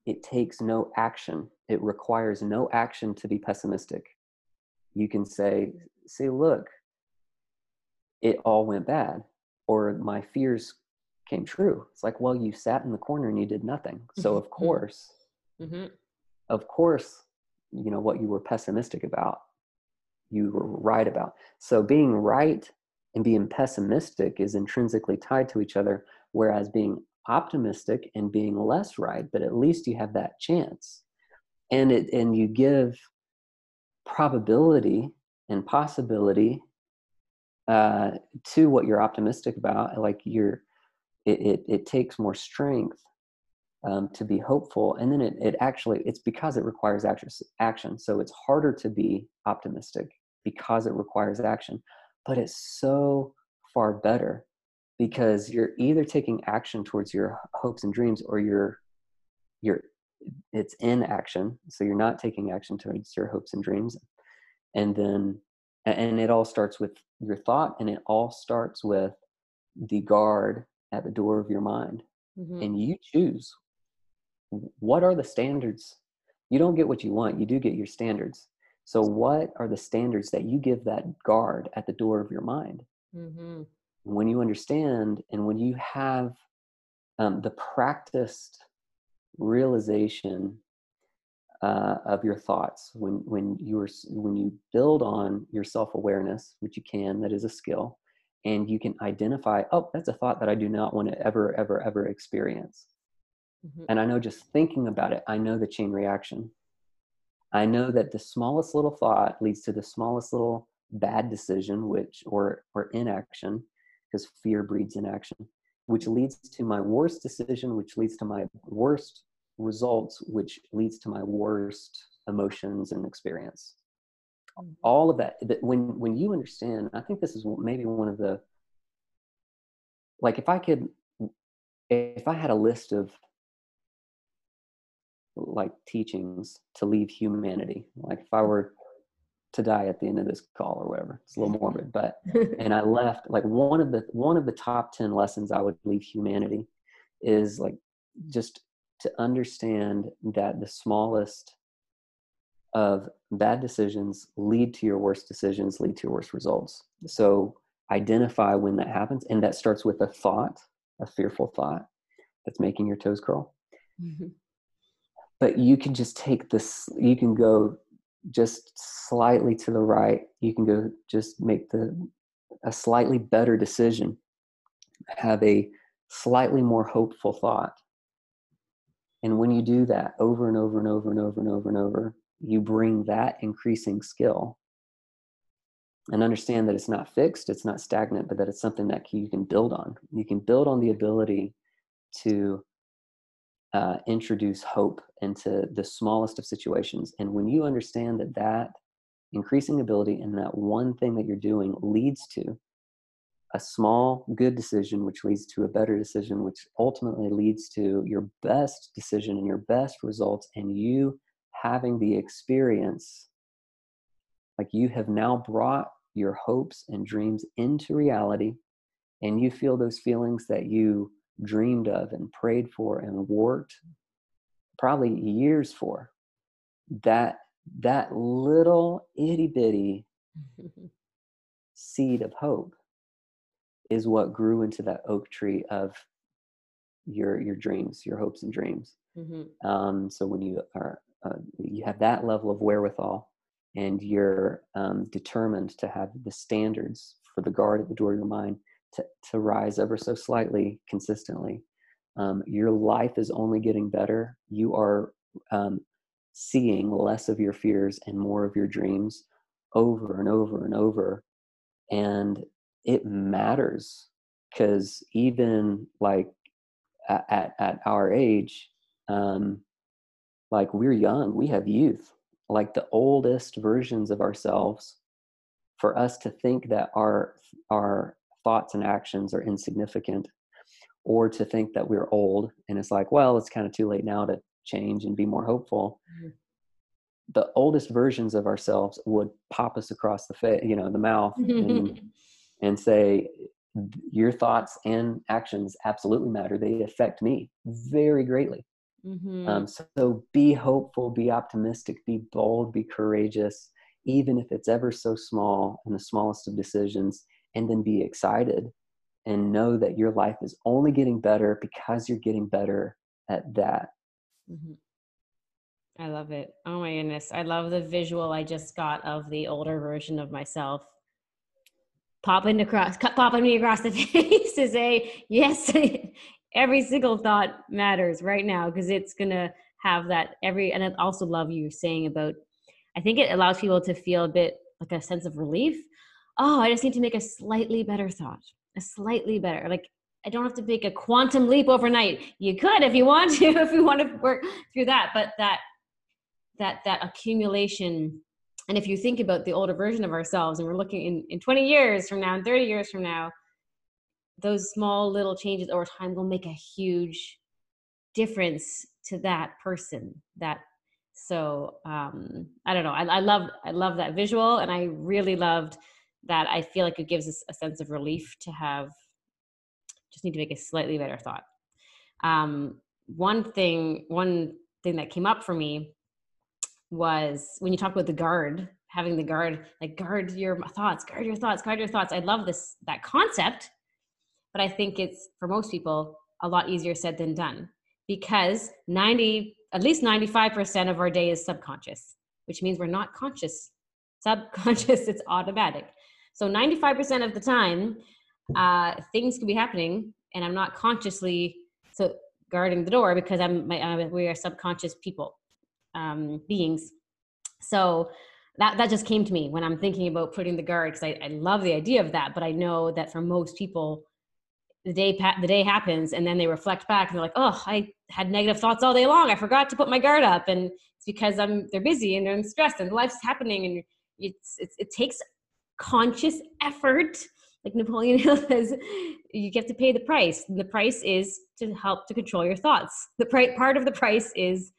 Speaker 2: it takes no action. It requires no action to be pessimistic. You can say, say, look, it all went bad or my fears came true. It's like, well, you sat in the corner and you did nothing. So of mm-hmm. course, mm-hmm. of course, you know what you were pessimistic about, you were right about. So being right and being pessimistic is intrinsically tied to each other, whereas being optimistic and being less right, but at least you have that chance. And it and you give probability and possibility uh, to what you're optimistic about like you're it, it, it takes more strength um, to be hopeful and then it, it actually it's because it requires action action so it's harder to be optimistic because it requires action but it's so far better because you're either taking action towards your hopes and dreams or you're you're it's in action. So you're not taking action towards your hopes and dreams. And then and it all starts with your thought and it all starts with the guard at the door of your mind. Mm-hmm. and you choose what are the standards? You don't get what you want you do get your standards. So what are the standards that you give that guard at the door of your mind? Mm-hmm. When you understand and when you have um, the practiced realization uh, of your thoughts when when you're when you build on your self-awareness which you can that is a skill and you can identify oh that's a thought that i do not want to ever ever ever experience mm-hmm. and i know just thinking about it i know the chain reaction i know that the smallest little thought leads to the smallest little bad decision which or or inaction because fear breeds inaction which leads to my worst decision which leads to my worst results which leads to my worst emotions and experience mm-hmm. all of that when when you understand i think this is maybe one of the like if i could if i had a list of like teachings to leave humanity like if i were to die at the end of this call or whatever it's a little morbid but and i left like one of the one of the top 10 lessons i would leave humanity is like just to understand that the smallest of bad decisions lead to your worst decisions, lead to your worst results. So identify when that happens. And that starts with a thought, a fearful thought that's making your toes curl. Mm-hmm. But you can just take this, you can go just slightly to the right. You can go just make the a slightly better decision, have a slightly more hopeful thought and when you do that over and over and over and over and over and over, you bring that increasing skill and understand that it's not fixed, it's not stagnant, but that it's something that you can build on. You can build on the ability to uh, introduce hope into the smallest of situations. And when you understand that that increasing ability and that one thing that you're doing leads to a small good decision which leads to a better decision which ultimately leads to your best decision and your best results and you having the experience like you have now brought your hopes and dreams into reality and you feel those feelings that you dreamed of and prayed for and worked probably years for that that little itty bitty seed of hope is what grew into that oak tree of your your dreams, your hopes and dreams. Mm-hmm. Um, so when you are uh, you have that level of wherewithal, and you're um, determined to have the standards for the guard at the door of your mind to to rise ever so slightly consistently. Um, your life is only getting better. You are um, seeing less of your fears and more of your dreams over and over and over and it matters because even like at, at, at our age um, like we're young we have youth like the oldest versions of ourselves for us to think that our our thoughts and actions are insignificant or to think that we're old and it's like well it's kind of too late now to change and be more hopeful mm-hmm. the oldest versions of ourselves would pop us across the face you know the mouth and and say your thoughts and actions absolutely matter they affect me very greatly mm-hmm. um, so, so be hopeful be optimistic be bold be courageous even if it's ever so small and the smallest of decisions and then be excited and know that your life is only getting better because you're getting better at that. Mm-hmm.
Speaker 1: i love it. Oh my goodness. I love the visual i just got of the older version of myself popping across popping me across the face to say yes every single thought matters right now because it's gonna have that every and i also love you saying about i think it allows people to feel a bit like a sense of relief oh i just need to make a slightly better thought a slightly better like i don't have to make a quantum leap overnight. You could if you want to if you want to work through that but that that that accumulation and if you think about the older version of ourselves and we're looking in, in 20 years from now and 30 years from now those small little changes over time will make a huge difference to that person that so um i don't know I, I love i love that visual and i really loved that i feel like it gives us a sense of relief to have just need to make a slightly better thought. Um one thing one thing that came up for me was when you talk about the guard having the guard like guard your thoughts guard your thoughts guard your thoughts. I love this that concept but i think it's for most people a lot easier said than done because 90 at least 95% of our day is subconscious which means we're not conscious. Subconscious it's automatic so 95% of the time uh, things can be happening and i'm not consciously so guarding the door because i'm my, uh, we are subconscious people um, beings so that that just came to me when I'm thinking about putting the guard because I, I love the idea of that, but I know that for most people, the day the day happens and then they reflect back and they're like, oh, I had negative thoughts all day long. I forgot to put my guard up, and it's because I'm they're busy and they're stressed and life's happening and it's, it's it takes conscious effort. Like Napoleon Hill says, you get to pay the price. And the price is to help to control your thoughts. The part of the price is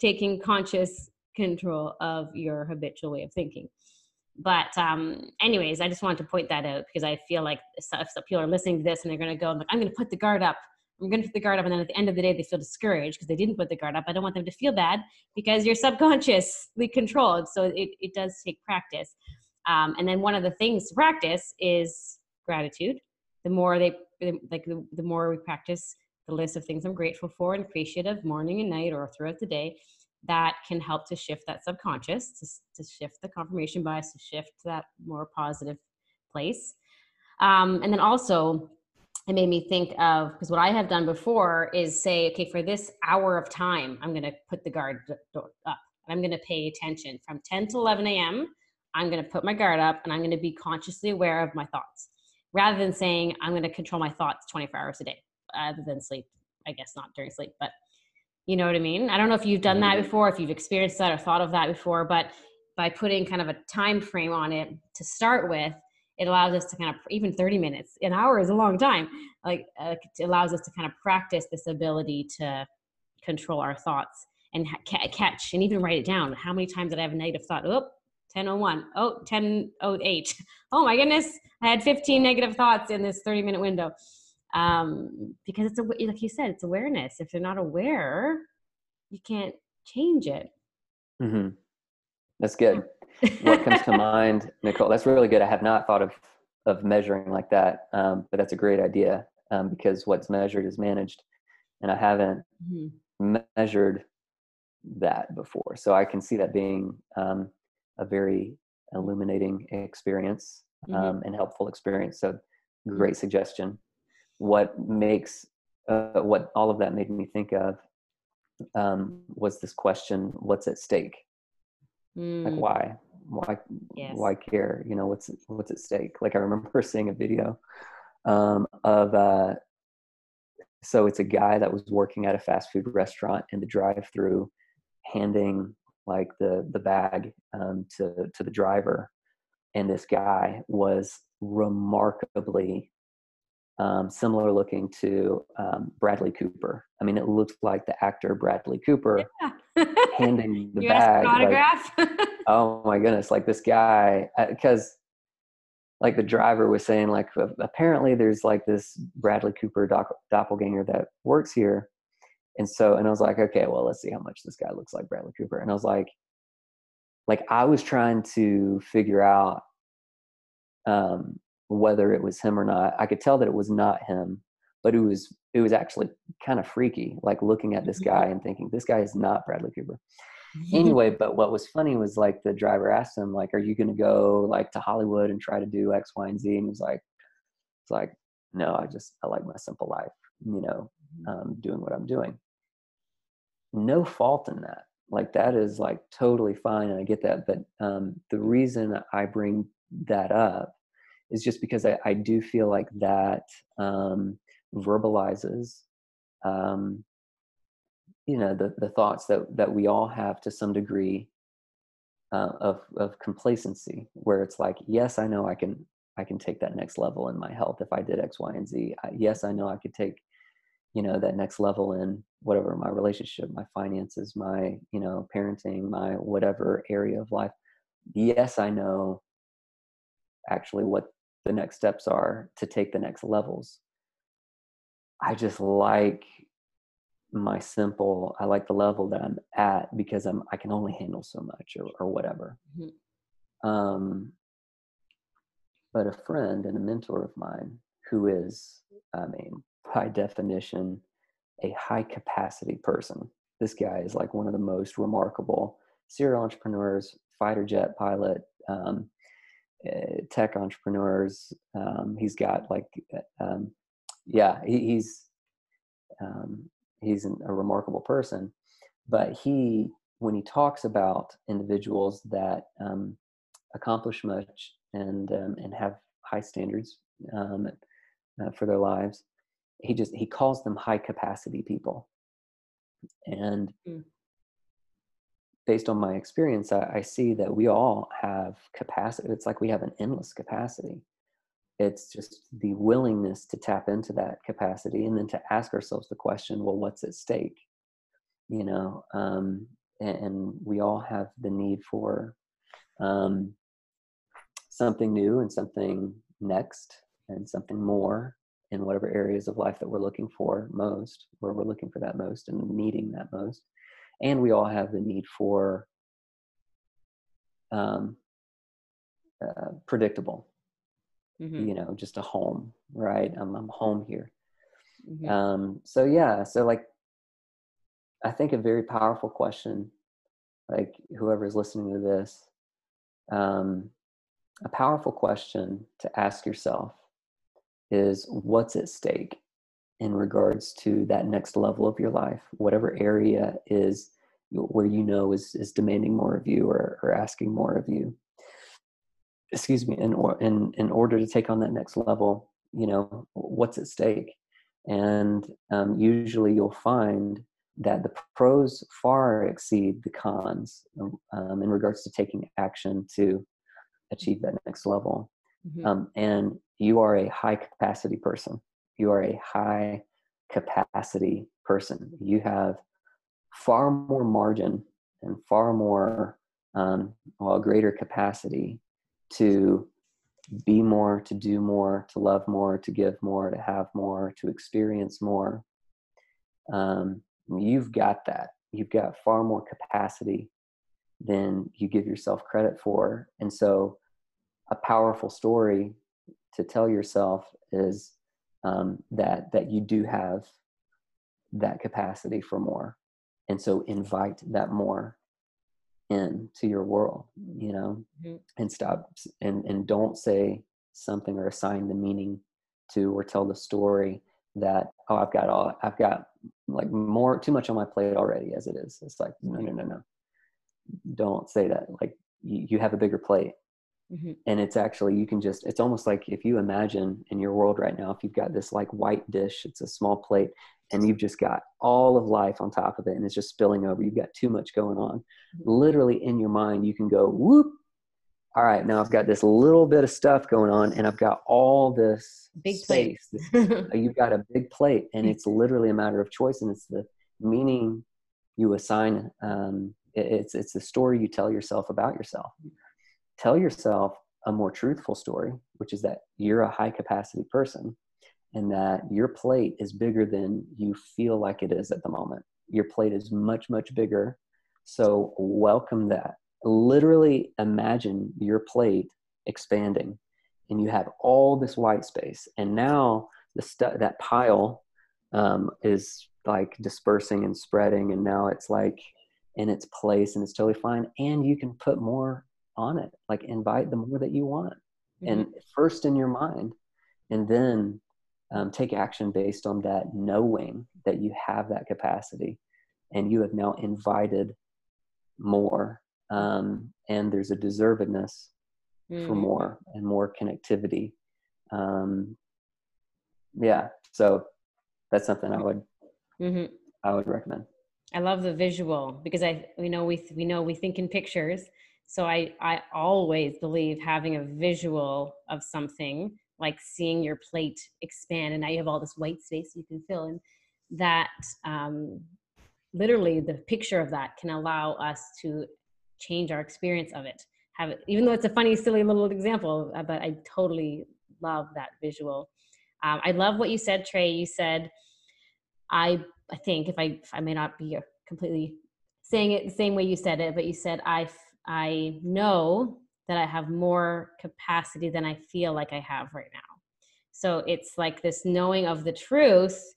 Speaker 1: taking conscious control of your habitual way of thinking but um anyways i just wanted to point that out because i feel like if people are listening to this and they're going to go like i'm going to put the guard up i'm going to put the guard up and then at the end of the day they feel discouraged because they didn't put the guard up i don't want them to feel bad because you're subconsciously controlled so it, it does take practice um, and then one of the things to practice is gratitude the more they like the, the more we practice the list of things i'm grateful for and appreciative morning and night or throughout the day that can help to shift that subconscious, to, to shift the confirmation bias, to shift to that more positive place. Um, and then also, it made me think of because what I have done before is say, okay, for this hour of time, I'm going to put the guard up. I'm going to pay attention from 10 to 11 a.m. I'm going to put my guard up and I'm going to be consciously aware of my thoughts rather than saying I'm going to control my thoughts 24 hours a day, other than sleep. I guess not during sleep, but you know what I mean? I don't know if you've done that mm-hmm. before, if you've experienced that or thought of that before, but by putting kind of a time frame on it to start with, it allows us to kind of even 30 minutes, an hour is a long time. Like uh, it allows us to kind of practice this ability to control our thoughts and ha- catch and even write it down. How many times did I have a negative thought? Oh, 1001. Oh, 1008. Oh my goodness. I had 15 negative thoughts in this 30 minute window um, because it's a like you said, it's awareness. If you're not aware, you can't change it.
Speaker 2: Mm-hmm. That's good. what comes to mind, Nicole? That's really good. I have not thought of of measuring like that, um, but that's a great idea um, because what's measured is managed, and I haven't mm-hmm. measured that before. So I can see that being um, a very illuminating experience mm-hmm. Um, and helpful experience. So mm-hmm. great suggestion what makes uh, what all of that made me think of um, was this question what's at stake mm. like why why yes. why care you know what's what's at stake like i remember seeing a video um, of uh, so it's a guy that was working at a fast food restaurant in the drive through handing like the the bag um, to to the driver and this guy was remarkably um, similar looking to um, Bradley Cooper. I mean, it looked like the actor Bradley Cooper yeah. handing the bag.
Speaker 1: Autograph.
Speaker 2: Like, oh my goodness! Like this guy, because uh, like the driver was saying, like apparently there's like this Bradley Cooper doc- doppelganger that works here, and so and I was like, okay, well, let's see how much this guy looks like Bradley Cooper, and I was like, like I was trying to figure out um whether it was him or not. I could tell that it was not him, but it was it was actually kind of freaky, like looking at this mm-hmm. guy and thinking this guy is not Bradley Cooper. anyway, but what was funny was like the driver asked him like, "Are you going to go like to Hollywood and try to do X, Y, and Z?" And he was like, "It's like no, I just I like my simple life, you know, mm-hmm. um, doing what I'm doing." No fault in that. Like that is like totally fine, and I get that. But um, the reason I bring that up is just because I, I do feel like that um, verbalizes, um, you know, the, the thoughts that, that we all have to some degree uh, of, of complacency, where it's like, yes, I know I can, I can take that next level in my health if I did X, Y, and Z. I, yes, I know I could take, you know that next level in whatever my relationship my finances my you know parenting my whatever area of life yes i know actually what the next steps are to take the next levels i just like my simple i like the level that i'm at because i'm i can only handle so much or, or whatever mm-hmm. um but a friend and a mentor of mine who is i mean by definition a high capacity person. This guy is like one of the most remarkable serial entrepreneurs, fighter jet pilot, um, uh, tech entrepreneurs. Um, he's got like, uh, um, yeah, he, he's um, he's an, a remarkable person. But he, when he talks about individuals that um, accomplish much and um, and have high standards uh, for their lives, he just he calls them high capacity people. And mm. based on my experience I, I, see that we all have capacity it's like we have an endless capacity. It's just the willingness to tap into that capacity and then to ask ourselves the question well what's at stake? You know um, and, and, we all have the need for um, something new and something next and something more in whatever areas of life that we're looking for most, where we're looking for that most and needing that most. And we all have the need for um, uh, predictable, mm-hmm. you know, just a home, right? I'm, I'm home here. Mm-hmm. Um, so, yeah, so like, I think a very powerful question, like whoever's listening to this, um, a powerful question to ask yourself is what's at stake in regards to that next level of your life, whatever area is where you know is, is demanding more of you or, or asking more of you. Excuse me, in, or, in, in order to take on that next level, you know, what's at stake? And um, usually you'll find that the pros far exceed the cons um, in regards to taking action to achieve that next level. Mm-hmm. Um, and you are a high capacity person. You are a high capacity person. You have far more margin and far more, um, well, greater capacity to be more, to do more, to love more, to give more, to have more, to experience more. Um, you've got that. You've got far more capacity than you give yourself credit for. And so, a powerful story to tell yourself is um, that that you do have that capacity for more. And so invite that more into your world you know? Mm-hmm. and stop and and don't say something or assign the meaning to or tell the story that oh i've got all i've got like more too much on my plate already as it is. It's like no no no no. Don't say that. Like you, you have a bigger plate Mm-hmm. And it's actually, you can just, it's almost like if you imagine in your world right now, if you've got this like white dish, it's a small plate, and you've just got all of life on top of it and it's just spilling over, you've got too much going on. Mm-hmm. Literally in your mind, you can go, whoop, all right, now I've got this little bit of stuff going on and I've got all this
Speaker 1: big space.
Speaker 2: Uh, you've got a big plate and it's literally a matter of choice and it's the meaning you assign. Um, it's, it's the story you tell yourself about yourself tell yourself a more truthful story, which is that you're a high capacity person and that your plate is bigger than you feel like it is at the moment. Your plate is much, much bigger. So welcome that. Literally imagine your plate expanding and you have all this white space. And now the stu- that pile um, is like dispersing and spreading. And now it's like in its place and it's totally fine. And you can put more on it like invite the more that you want mm-hmm. and first in your mind and then um, take action based on that knowing that you have that capacity and you have now invited more um, and there's a deservedness mm-hmm. for more and more connectivity um, yeah so that's something i would mm-hmm. i would recommend
Speaker 1: i love the visual because i we know we we know we think in pictures so I, I always believe having a visual of something like seeing your plate expand and now you have all this white space you can fill and that um, literally the picture of that can allow us to change our experience of it. Have it even though it's a funny silly little example uh, but i totally love that visual. Um, i love what you said trey. You said i i think if i if i may not be completely saying it the same way you said it but you said i i know that i have more capacity than i feel like i have right now so it's like this knowing of the truth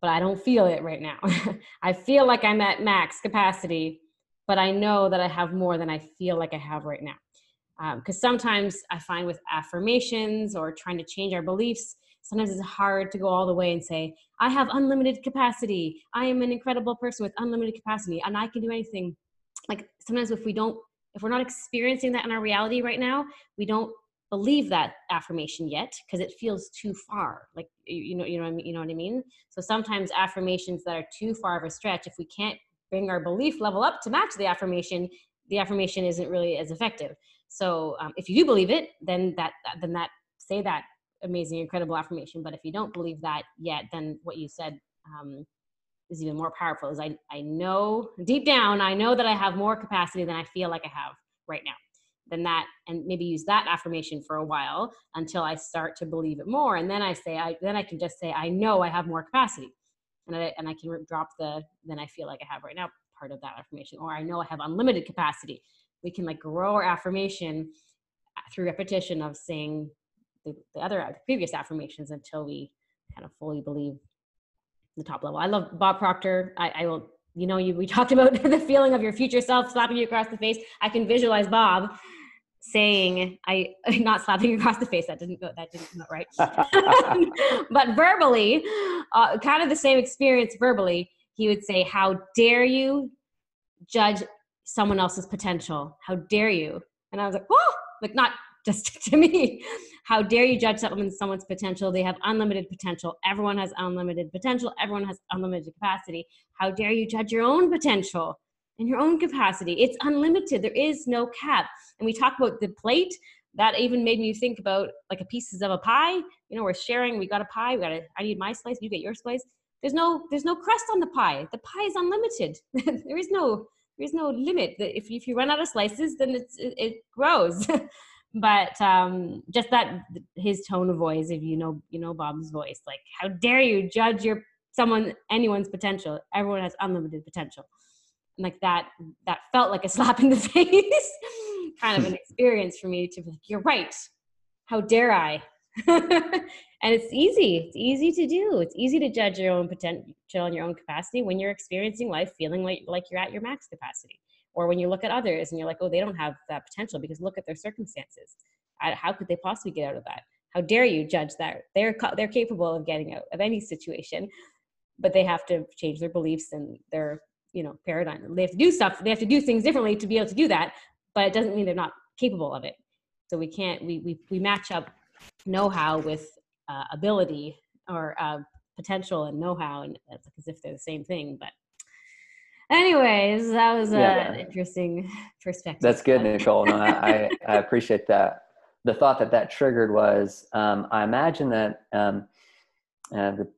Speaker 1: but I don't feel it right now. I feel like I'm at max capacity, but I know that I have more than I feel like I have right now. Because um, sometimes I find with affirmations or trying to change our beliefs, sometimes it's hard to go all the way and say, I have unlimited capacity. I am an incredible person with unlimited capacity and I can do anything. Like sometimes if we don't, if we're not experiencing that in our reality right now, we don't believe that affirmation yet because it feels too far like you know you know what I mean, you know what I mean? So sometimes affirmations that are too far of a stretch if we can't bring our belief level up to match the affirmation the affirmation isn't really as effective. So um, if you do believe it then that then that say that amazing incredible affirmation. But if you don't believe that yet then what you said um, is even more powerful is I, I know deep down i know that i have more capacity than i feel like i have right now. Then that and maybe use that affirmation for a while until i start to believe it more and then i say i then i can just say i know i have more capacity and i and i can drop the then i feel like i have right now part of that affirmation or i know i have unlimited capacity. We can like grow our affirmation uh, through repetition of saying the, the other the previous affirmations until we kind of fully believe the top level. I love bob proctor. I, I will you know you we talked about the feeling of your future self slapping you across the face. I can visualize bob saying i not slapping you across the face that didn't go that didn't come out right. But verbally uh, kind of the same experience verbally. He would say how dare you judge someone else's potential? How dare you? And i was like oh like not just to me. How dare you judge someone's potential? They have unlimited potential. Everyone has unlimited potential. Everyone has unlimited capacity. How dare you judge your own potential and your own capacity? It's unlimited. There is no cap. And we talk about the plate. That even made me think about like a pieces of a pie. You know we're sharing. We got a pie. We got a i need my slice. You get your slice. There's no there's no crust on the pie. The pie is unlimited. There is no there's no limit. If, if you run out of slices then it grows but um just that his tone of voice if you know you know bob's voice like how dare you judge your someone anyone's potential. Everyone has unlimited potential. Like that that felt like a slap in the face. Kind of an experience for me to be like you're right. How dare i? And it's easy. It's easy to do. It's easy to judge your own potential and your own capacity when you're experiencing life feeling like, like you're at your max capacity or when you look at others and you're like oh they don't have that potential because look at their circumstances. How could they possibly get out of that? How dare you judge that? They're they're capable of getting out of any situation but they have to change their beliefs and their you know paradigm. They have to do stuff they have to do things differently to be able to do that but it doesn't mean they're not capable of it. So we can't we we, we match up know-how with uh, ability or uh, potential and know-how and as if they're the same thing but anyways that was yeah. an interesting perspective.
Speaker 2: That's good nicole. No, I, I appreciate that. The thought that that triggered was um, i imagine that um, uh, the,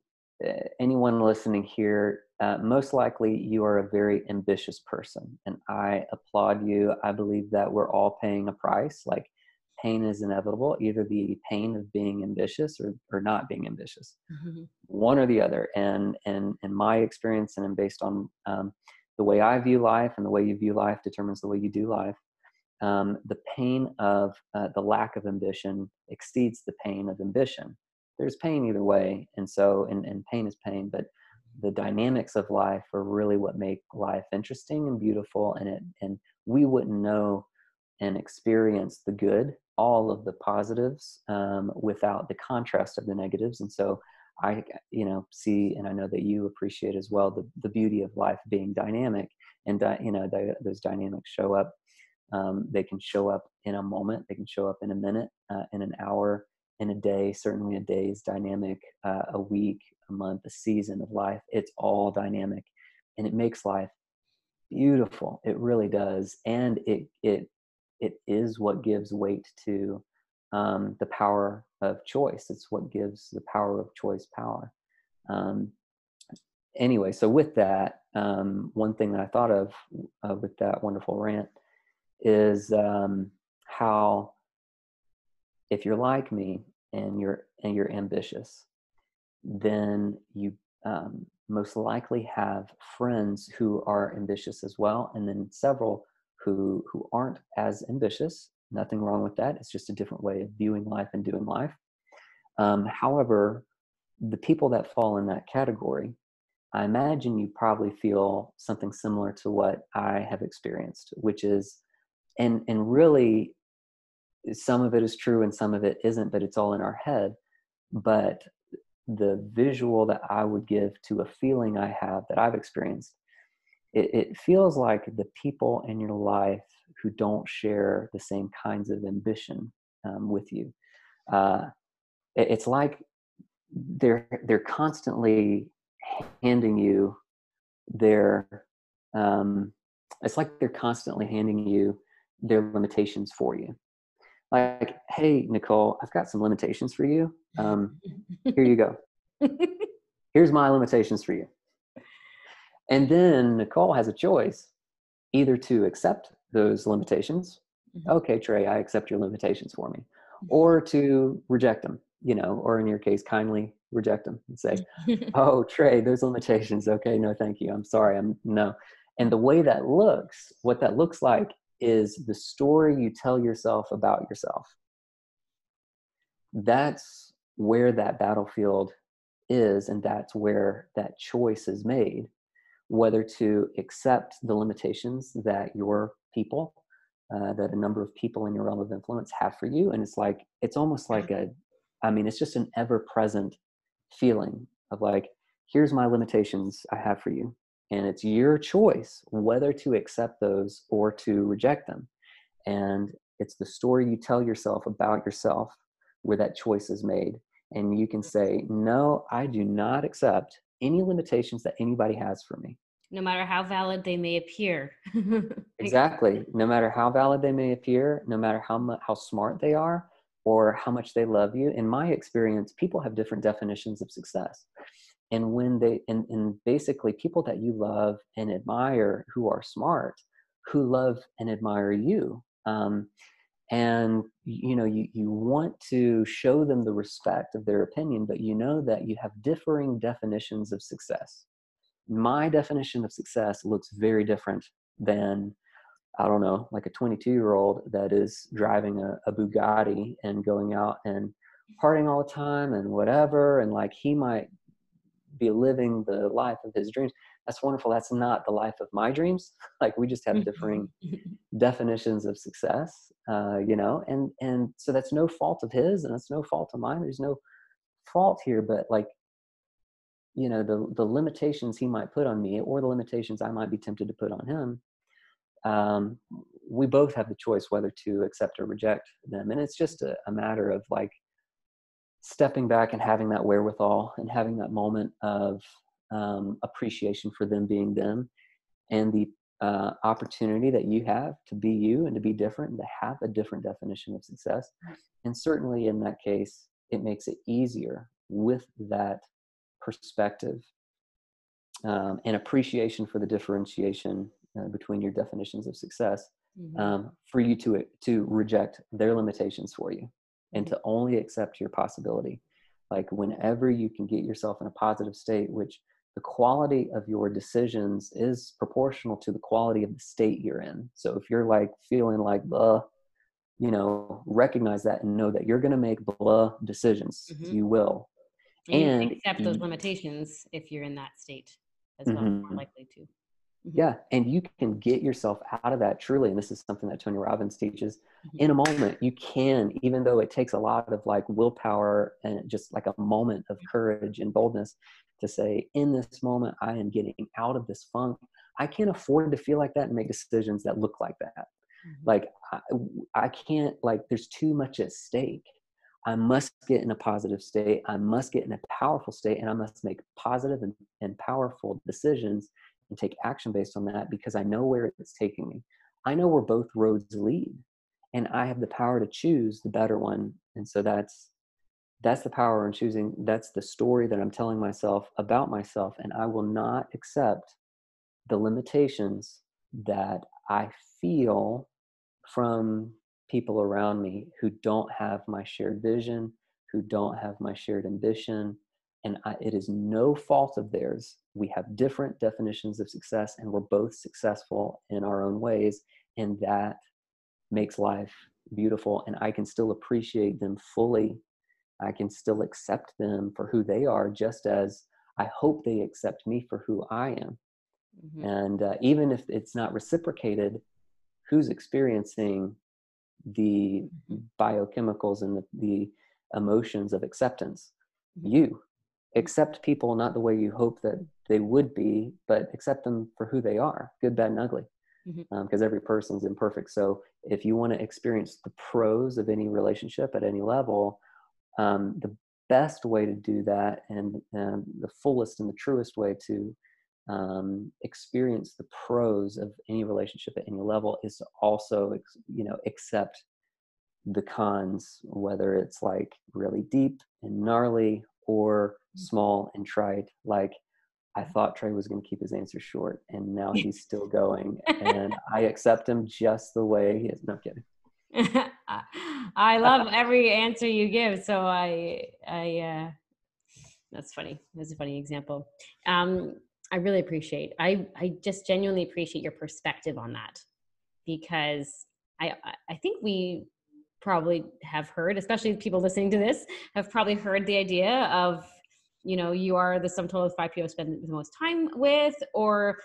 Speaker 2: uh, anyone listening here uh, most likely you are a very ambitious person and i applaud you. I believe that we're all paying a price. Like pain is inevitable either the pain of being ambitious or, or not being ambitious. Mm-hmm. one or the other. And and in my experience and based on um, the way i view life and the way you view life determines the way you do life. Um, the pain of uh, the lack of ambition exceeds the pain of ambition. There's pain either way and so and, and pain is pain but the dynamics of life are really what make life interesting and beautiful and it and we wouldn't know and experience the good all of the positives um, without the contrast of the negatives and so i you know see and i know that you appreciate as well the, the beauty of life being dynamic and di- you know the, those dynamics show up um, they can show up in a moment they can show up in a minute uh, in an hour in a day certainly a day's dynamic uh, a week a month, a season of life. It's all dynamic and it makes life beautiful. It really does. And it, it, it is what gives weight to um, the power of choice. It's what gives the power of choice power. Um, anyway, so with that, um, one thing that I thought of uh, with that wonderful rant is um, how if you're like me and you're and you're ambitious, then you um, most likely have friends who are ambitious as well, and then several who who aren't as ambitious. Nothing wrong with that. It's just a different way of viewing life and doing life. Um, however, the people that fall in that category, I imagine you probably feel something similar to what I have experienced, which is, and and really, some of it is true and some of it isn't, but it's all in our head. But the visual that I would give to a feeling I have that I've experienced, it, it feels like the people in your life who don't share the same kinds of ambition um, with you. Uh, it, it's like they're they're constantly handing you their um, it's like they're constantly handing you their limitations for you. Like hey nicole i've got some limitations for you. Um, here you go. Here's my limitations for you. And then nicole has a choice either to accept those limitations mm-hmm. okay trey i accept your limitations for me mm-hmm. or to reject them you know or in your case kindly reject them and say oh trey those limitations okay no thank you i'm sorry i'm no and the way that looks what that looks like is the story you tell yourself about yourself. That's where that battlefield is, and that's where that choice is made whether to accept the limitations that your people, uh, that a number of people in your realm of influence have for you. And it's like, it's almost like a, I mean, it's just an ever present feeling of like, here's my limitations I have for you. And it's your choice whether to accept those or to reject them. And it's the story you tell yourself about yourself where that choice is made. And you can say no i do not accept any limitations that anybody has for me
Speaker 1: no matter how valid they may appear.
Speaker 2: Exactly. No matter how valid they may appear no matter how much how smart they are or how much they love you in my experience people have different definitions of success. And when they and, and basically people that you love and admire who are smart who love and admire you um, and you know you, you want to show them the respect of their opinion but you know that you have differing definitions of success my definition of success looks very different than i don't know like a 22 year old that is driving a, a bugatti and going out and partying all the time and whatever and like he might be living the life of his dreams. That's wonderful. That's not the life of my dreams. Like we just have mm-hmm. differing definitions of success uh, you know and and so that's no fault of his and it's no fault of mine. There's no fault here but like you know the the limitations he might put on me or the limitations i might be tempted to put on him um, we both have the choice whether to accept or reject them and it's just a, a matter of like stepping back and having that wherewithal and having that moment of um, appreciation for them being them and the uh, opportunity that you have to be you and to be different and to have a different definition of success. And certainly in that case, it makes it easier with that perspective um, and appreciation for the differentiation uh, between your definitions of success mm-hmm. um, for you to to reject their limitations for you and to only accept your possibility. Like whenever you can get yourself in a positive state, which the quality of your decisions is proportional to the quality of the state you're in. So if you're like feeling like blah, you know, recognize that and know that you're going to make blah decisions. Mm-hmm. You will.
Speaker 1: And, and accept those limitations if you're in that state as well, mm-hmm. more likely to.
Speaker 2: Mm-hmm. Yeah, and you can get yourself out of that truly. And this is something that Tony Robbins teaches. Mm-hmm. In a moment, you can, even though it takes a lot of like willpower and just like a moment of courage and boldness to say, in this moment, I am getting out of this funk. I can't afford to feel like that and make decisions that look like that. Mm-hmm. Like, I, I can't, like, there's too much at stake. I must get in a positive state. I must get in a powerful state, and I must make positive and, and powerful decisions and take action based on that because I know where it's taking me. I know where both roads lead and I have the power to choose the better one. And so that's that's the power in choosing that's the story that i'm telling myself about myself and i will not accept the limitations that i feel from people around me who don't have my shared vision who don't have my shared ambition and I, it is no fault of theirs we have different definitions of success and we're both successful in our own ways and that makes life beautiful and i can still appreciate them fully I can still accept them for who they are, just as I hope they accept me for who I am. Mm-hmm. And uh, even if it's not reciprocated, who's experiencing the mm-hmm. biochemicals and the, the emotions of acceptance? Mm-hmm. You accept people not the way you hope that they would be, but accept them for who they are good, bad, and ugly. Because mm-hmm. um, every person's imperfect. So if you want to experience the pros of any relationship at any level, um, the best way to do that and, and, the fullest and the truest way to um, experience the pros of any relationship at any level is to also you know accept the cons whether it's like really deep and gnarly or mm. small and trite like I thought Trey was going to keep his answer short, and now he's still going, and I accept him just the way he is. No I'm kidding.
Speaker 1: I love every answer you give. So I, I, uh, that's funny. That's a funny example. Um, I really appreciate. I, I just genuinely appreciate your perspective on that because I, I think we probably have heard, especially people listening to this, have probably heard the idea of, you know, you are the sum total of five people spend the most time with, or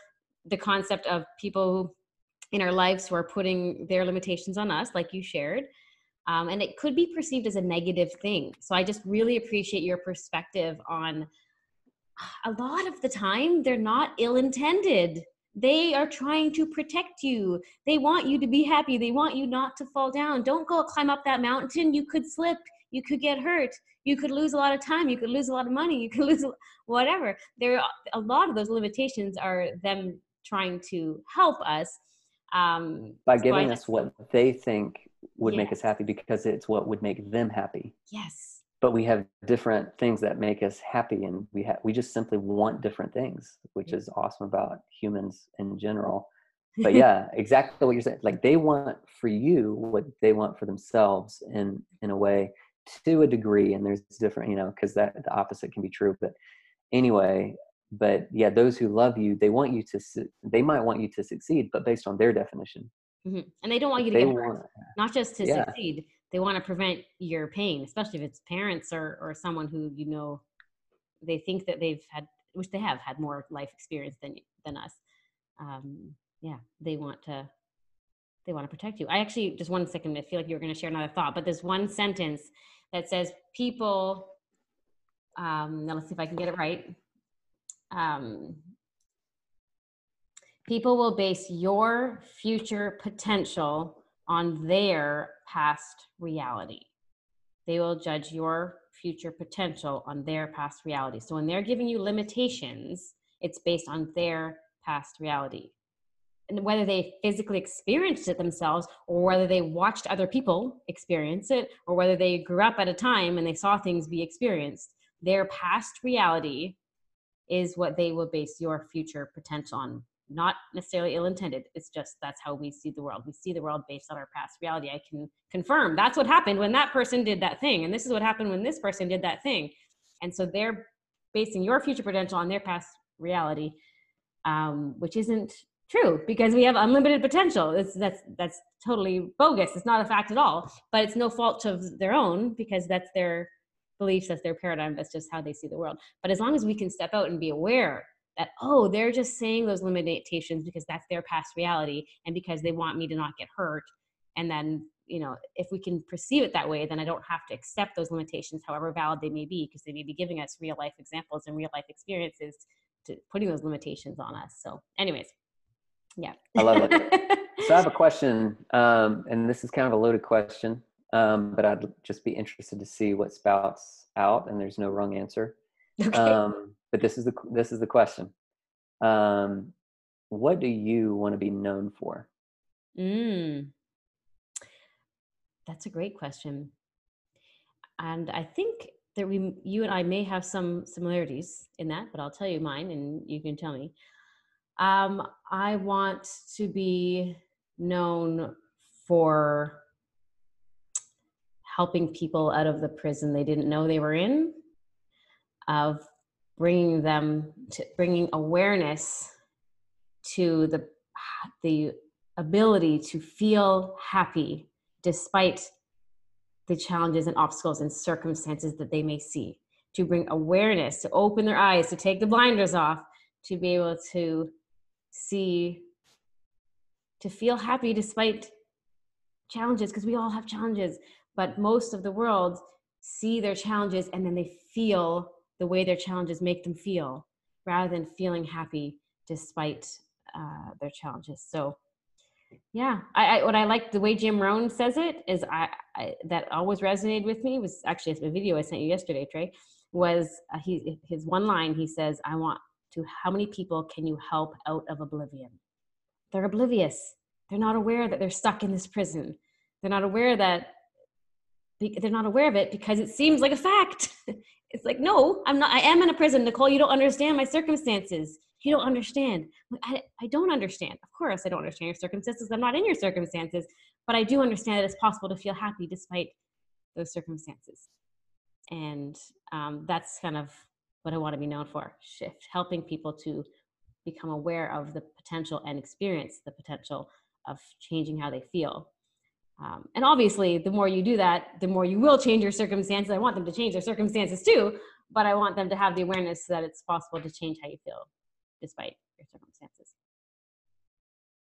Speaker 1: the concept of people in our lives who are putting their limitations on us, like you shared. Um, and it could be perceived as a negative thing. So I just really appreciate your perspective on a lot of the time, they're not ill intended. They are trying to protect you. They want you to be happy. They want you not to fall down. Don't go climb up that mountain. You could slip. You could get hurt. You could lose a lot of time. You could lose a lot of money. You could lose whatever. There, are a lot of those limitations are them trying to help us
Speaker 2: um, by giving us what they think would yes. make us happy because it's what would make them happy
Speaker 1: yes
Speaker 2: but we have different things that make us happy and we have we just simply want different things which is awesome about humans in general but yeah exactly what you're saying like they want for you what they want for themselves in in a way to a degree and there's different you know because that the opposite can be true but anyway but yeah those who love you they want you to they might want you to succeed but based on their definition
Speaker 1: mm-hmm. and they don't want you to get hurt want, not just to yeah. succeed they want to prevent your pain especially if it's parents or or someone who you know they think that they've had which they have had more life experience than than us. Um yeah they want to they want to protect you. I actually just one second i feel like you were going to share another thought but there's one sentence that says people um now let's see if i can get it right. Um, people will base your future potential on their past reality. They will judge your future potential on their past reality. So when they're giving you limitations, it's based on their past reality. And whether they physically experienced it themselves or whether they watched other people experience it or whether they grew up at a time and they saw things be experienced, their past reality is what they will base your future potential on not necessarily ill-intended it's just that's how we see the world. We see the world based on our past reality. I can confirm that's what happened when that person did that thing and this is what happened when this person did that thing. And so they're basing your future potential on their past reality um, which isn't true because we have unlimited potential. It's, that's that's totally bogus. It's not a fact at all but it's no fault of their own because that's their beliefs, that's their paradigm, that's just how they see the world. But as long as we can step out and be aware that, oh, they're just saying those limitations because that's their past reality and because they want me to not get hurt. And then, you know, if we can perceive it that way, then I don't have to accept those limitations, however valid they may be, because they may be giving us real life examples and real life experiences to putting those limitations on us. So, anyways, yeah.
Speaker 2: I love it. so I have a question, um, and this is kind of a loaded question um, but I'd just be interested to see what spouts out. And there's no wrong answer. Okay. Um, but this is the this is the question. Um, what do you want to be known for?
Speaker 1: Mm. That's a great question. And I think that we you and I may have some similarities in that, but I'll tell you mine and you can tell me. Um, I want to be known for helping people out of the prison they didn't know they were in, of bringing them to bringing awareness to the the ability to feel happy despite the challenges and obstacles and circumstances that they may see. To bring awareness to open their eyes to take the blinders off to be able to see to feel happy despite challenges because we all have challenges but most of the world see their challenges and then they feel the way their challenges make them feel rather than feeling happy despite uh, their challenges. So yeah I, I, what i like the way jim rohn says it is I, I, that always resonated with me was actually it's a video i sent you yesterday trey was uh, he his one line he says i want to how many people can you help out of oblivion? They're oblivious. They're not aware that they're stuck in this prison. They're not aware that they're not aware of it because it seems like a fact it's like no i'm not i am in a prison nicole you don't understand my circumstances. You don't understand. I, I don't understand. Of course i don't understand your circumstances. I'm not in your circumstances but i do understand that it's possible to feel happy despite those circumstances. And um, that's kind of what i want to be known for shift helping people to become aware of the potential and experience the potential of changing how they feel um, and obviously, the more you do that, the more you will change your circumstances. I want them to change their circumstances too, but I want them to have the awareness that it's possible to change how you feel despite your circumstances.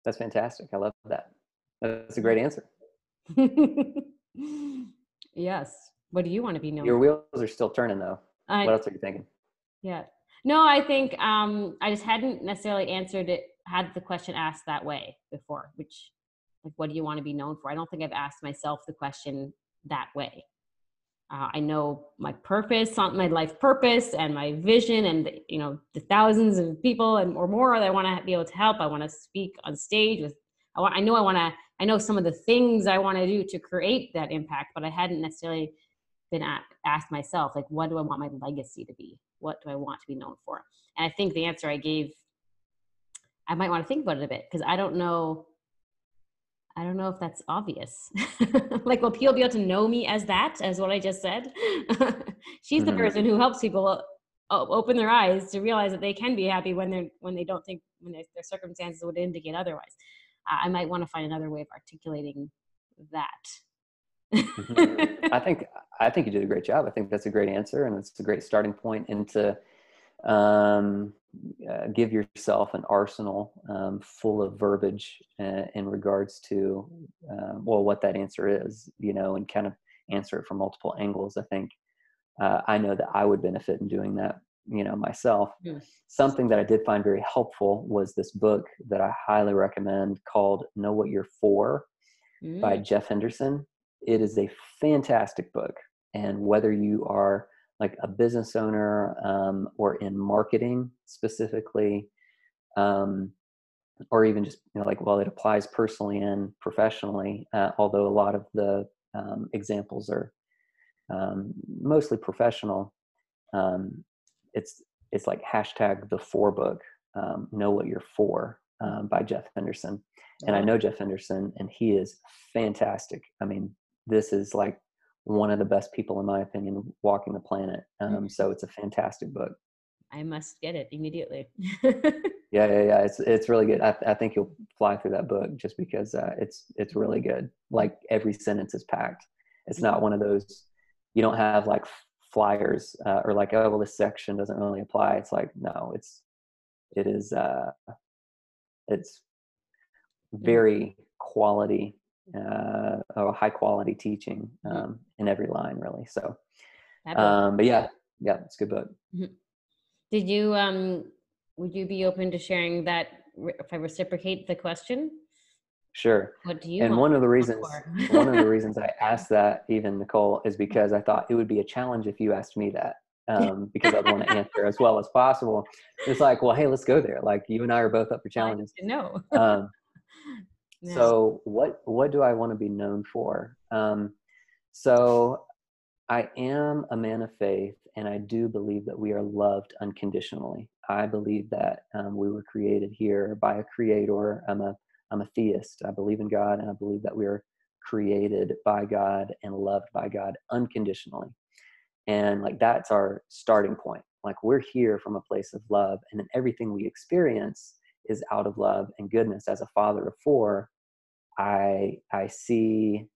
Speaker 2: That's fantastic. I love that. That's a great answer.
Speaker 1: yes. What do you want to be known?
Speaker 2: Your wheels are still turning though. I, what else are you thinking?
Speaker 1: Yeah. No, I think um, I just hadn't necessarily answered it, had the question asked that way before, which like what do you want to be known for? I don't think i've asked myself the question that way. Uh, i know my purpose my life purpose and my vision and you know the thousands of people and or more that i want to be able to help. I want to speak on stage with i, want, I know i want to i know some of the things i want to do to create that impact but i hadn't necessarily been at, asked myself like what do i want my legacy to be? What do i want to be known for? And i think the answer i gave i might want to think about it a bit because i don't know I don't know if that's obvious. like, will people be able to know me as that, as what I just said? She's mm-hmm. the person who helps people open their eyes to realize that they can be happy when they're when they don't think when their circumstances would indicate otherwise. I might want to find another way of articulating that.
Speaker 2: mm-hmm. I think I think you did a great job. I think that's a great answer, and it's a great starting point into um, uh, give yourself an arsenal um, full of verbiage uh, in regards to uh, well what that answer is you know and kind of answer it from multiple angles i think uh, i know that i would benefit in doing that you know myself yes. something that i did find very helpful was this book that i highly recommend called know what you're for mm. by jeff henderson it is a fantastic book and whether you are like a business owner um, or in marketing specifically um, or even just you know like well it applies personally and professionally uh, although a lot of the um, examples are um, mostly professional um, it's it's like hashtag the for book um, know what you're for by jeff henderson. And i know jeff henderson and he is fantastic. I mean this is like one of the best people, in my opinion, walking the planet. Um, mm-hmm. So it's a fantastic book.
Speaker 1: I must get it immediately.
Speaker 2: yeah, yeah, yeah. It's it's really good. I, I think you'll fly through that book just because uh, it's it's really good. Like every sentence is packed. It's not one of those. You don't have like flyers uh, or like oh well this section doesn't really apply. It's like no, it's it is uh, it's very quality uh, a high quality teaching mm-hmm. um, in every line really so um, but yeah yeah it's a good book mm-hmm.
Speaker 1: did you um would you be open to sharing that if i reciprocate the question
Speaker 2: sure
Speaker 1: what do you
Speaker 2: and one of the reasons one of the reasons i asked that even nicole is because i thought it would be a challenge if you asked me that um, because I'd want to answer as well as possible. It's like, well, hey, let's go there. Like you and I are both up for challenges.
Speaker 1: No.
Speaker 2: um, so what what do I want to be known for? Um, so I am a man of faith, and I do believe that we are loved unconditionally. I believe that um, we were created here by a creator. I'm a I'm a theist. I believe in God, and I believe that we are created by God and loved by God unconditionally. And like that's our starting point. Like we're here from a place of love, and then everything we experience is out of love and goodness. As a father of four, I I see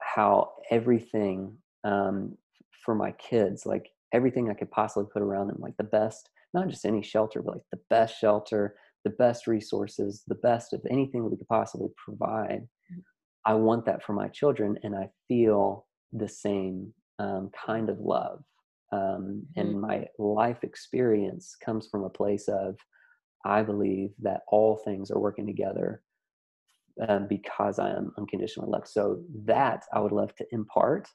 Speaker 2: how everything um, for my kids, like everything I could possibly put around them, like the best, not just any shelter, but like the best shelter, the best resources, the best of anything we could possibly provide. Mm. I want that for my children, and I feel the same um, kind of love. Um, and mm-hmm. my life experience comes from a place of I believe that all things are working together um, because I am unconditionally loved. So that I would love to impart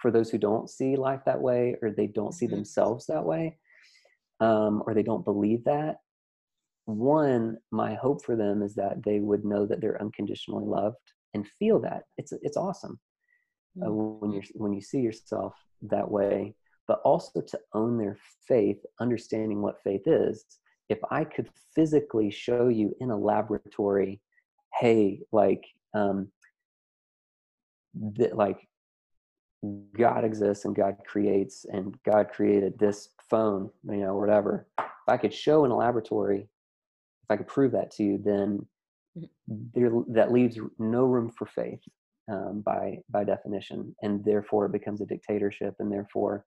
Speaker 2: for those who don't see life that way or they don't see mm-hmm. themselves that way um, or they don't believe that one my hope for them is that they would know that they're unconditionally loved and feel that it's it's awesome uh, mm-hmm. when you when you see yourself that way but also to own their faith understanding what faith is if i could physically show you in a laboratory hey like um that like God exists and God creates and God created this phone, you know, whatever. If I could show in a laboratory, if I could prove that to you, then mm-hmm. there that leaves no room for faith um, by by definition, and therefore it becomes a dictatorship, and therefore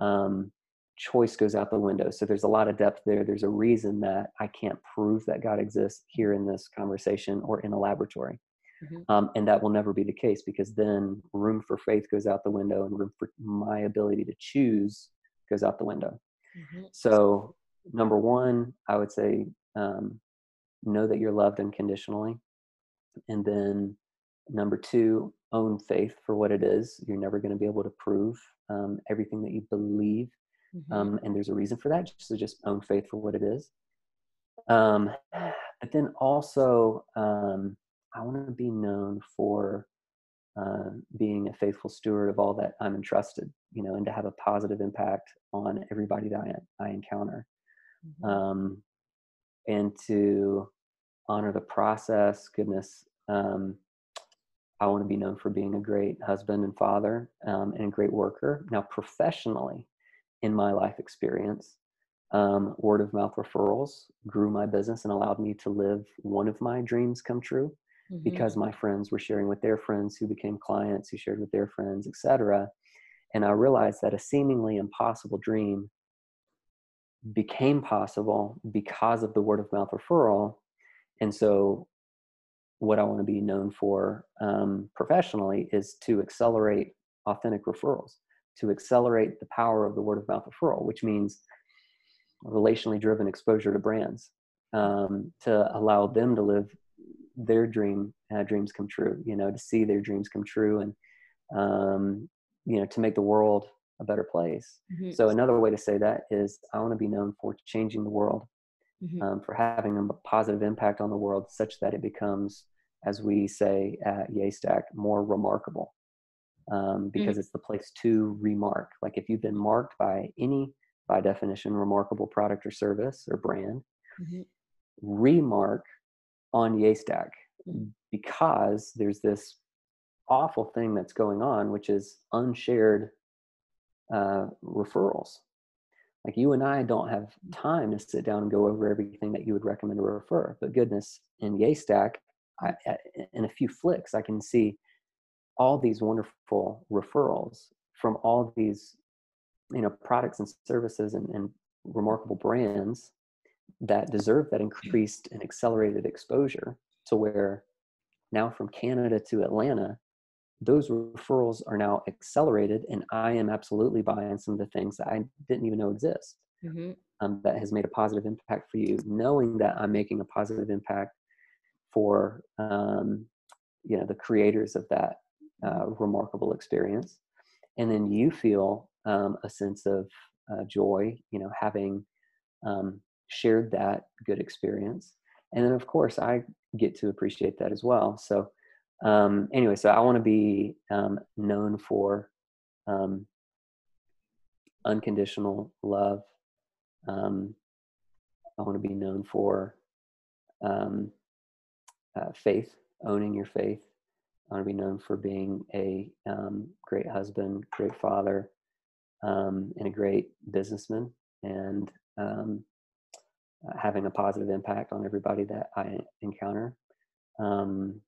Speaker 2: um, choice goes out the window. So there's a lot of depth there. There's a reason that I can't prove that God exists here in this conversation or in a laboratory. Mm-hmm. Um, and that will never be the case because then room for faith goes out the window and room for my ability to choose goes out the window. Mm-hmm. So, number one, I would say um, know that you're loved unconditionally. And then number two, own faith for what it is. You're never going to be able to prove um, everything that you believe. Mm-hmm. Um, and there's a reason for that. So just own faith for what it is. Um, but then also, um, I want to be known for uh, being a faithful steward of all that I'm entrusted, you know, and to have a positive impact on everybody that I, I encounter. Mm-hmm. Um, and to honor the process, goodness. Um, I want to be known for being a great husband and father um, and a great worker. Now, professionally, in my life experience, um, word of mouth referrals grew my business and allowed me to live one of my dreams come true mm-hmm. because my friends were sharing with their friends who became clients who shared with their friends etc and i realized that a seemingly impossible dream became possible because of the word of mouth referral. And so what i want to be known for um, professionally is to accelerate authentic referrals to accelerate the power of the word of mouth referral which means relationally driven exposure to brands um, to allow them to live their dream uh, dreams come true you know to see their dreams come true and um, you know to make the world a better place mm-hmm. so another way to say that is i want to be known for changing the world mm-hmm. um, for having a positive impact on the world such that it becomes as we say at Yaystack, more remarkable um, mm-hmm. because mm-hmm. it's the place to remark like if you've been marked by any by definition remarkable product or service or brand mm-hmm. remark on Yaystack mm. because there's this awful thing that's going on, which is unshared uh, referrals. Like you and I don't have time to sit down and go over everything that you would recommend to refer. But goodness, in Yaystack, I, in a few flicks, I can see all these wonderful referrals from all these, you know, products and services and, and remarkable brands that deserve that increased and accelerated exposure to where now from Canada to Atlanta, those referrals are now accelerated, and I am absolutely buying some of the things that I didn't even know exist. Mm-hmm. Um, that has made a positive impact for you, knowing that I'm making a positive impact for um, you know the creators of that uh, remarkable experience, and then you feel um, a sense of uh, joy, you know, having um, shared that good experience and then of course i get to appreciate that as well so um, anyway so i want to be um, known for um, unconditional love. Um, I want to be known for um, uh, faith, owning your faith. I want to be known for being a um, great husband, great father, um, and a great businessman, and um, uh, having a positive impact on everybody that I encounter. Um,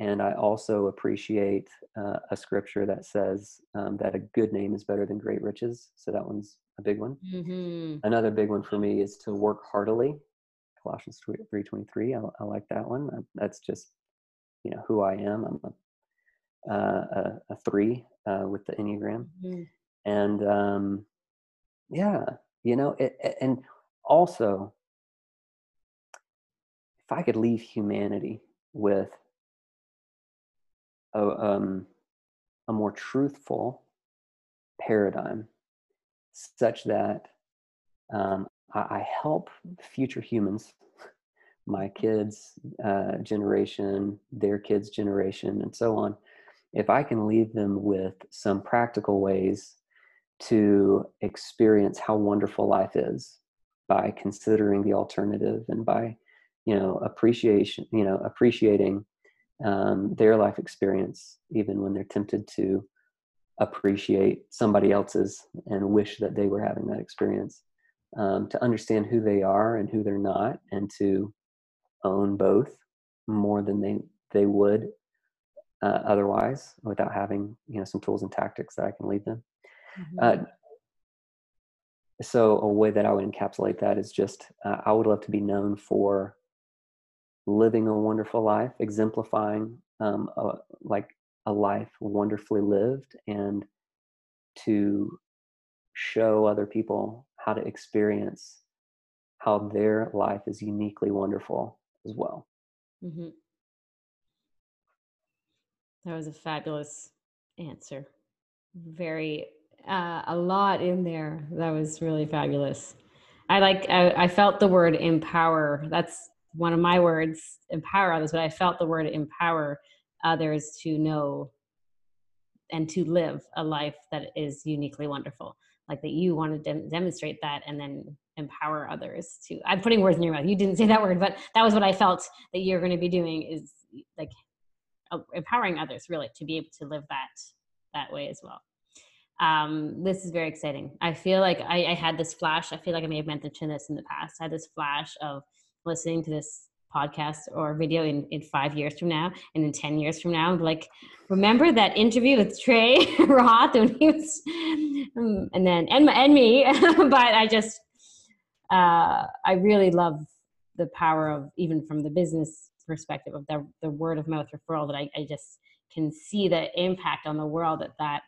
Speaker 2: and I also appreciate uh, a scripture that says um, that a good name is better than great riches. So that one's a big one. Mm-hmm. Another big one for me is to work heartily. Colossians 3.23, I, I like that one. That's just, you know, who I am. I'm a, uh, a, a three uh, with the Enneagram. Mm-hmm. And um, yeah, you know, it, and also, if I could leave humanity with a, um, a more truthful paradigm such that um, I, I, help future humans, my kids' uh, generation, their kids' generation, and so on. If I can leave them with some practical ways to experience how wonderful life is by considering the alternative and by you know appreciation you know appreciating um, their life experience, even when they're tempted to appreciate somebody else's and wish that they were having that experience. Um, to understand who they are and who they're not, and to own both more than they they would uh, otherwise, without having you know some tools and tactics that I can lead them. Mm-hmm. Uh, so a way that I would encapsulate that is just uh, I would love to be known for living a wonderful life, exemplifying um, a, like a life wonderfully lived, and to show other people how to experience how their life is uniquely wonderful as well. Mm-hmm.
Speaker 1: That was a fabulous answer. Very, uh, a lot in there. That was really fabulous. I like, I, I felt the word empower. That's one of my words empower others but i felt the word empower others to know and to live a life that is uniquely wonderful like that you want to dem- demonstrate that and then empower others to i'm putting words in your mouth you didn't say that word but that was what i felt that you're going to be doing is like empowering others really to be able to live that that way as well. Um, this is very exciting. I feel like I, I had this flash i feel like i may have mentioned this in the past i had this flash of listening to this podcast or video in, in five years from now and in 10 years from now like remember that interview with trey roth when he was um, and then and, and me but i just uh, i really love the power of even from the business perspective of the, the word of mouth referral that I, I just can see the impact on the world that that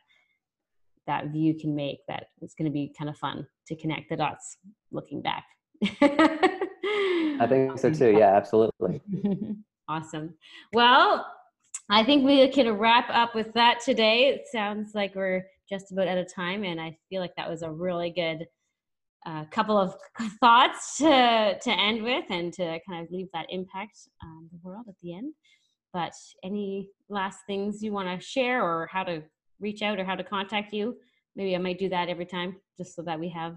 Speaker 1: that view can make that it's going to be kind of fun to connect the dots looking back
Speaker 2: I think so too. Yeah, absolutely.
Speaker 1: awesome. Well, I think we can wrap up with that today. It sounds like we're just about out of time, and I feel like that was a really good uh, couple of thoughts to to end with, and to kind of leave that impact on the world at the end. But any last things you want to share, or how to reach out, or how to contact you? Maybe I might do that every time, just so that we have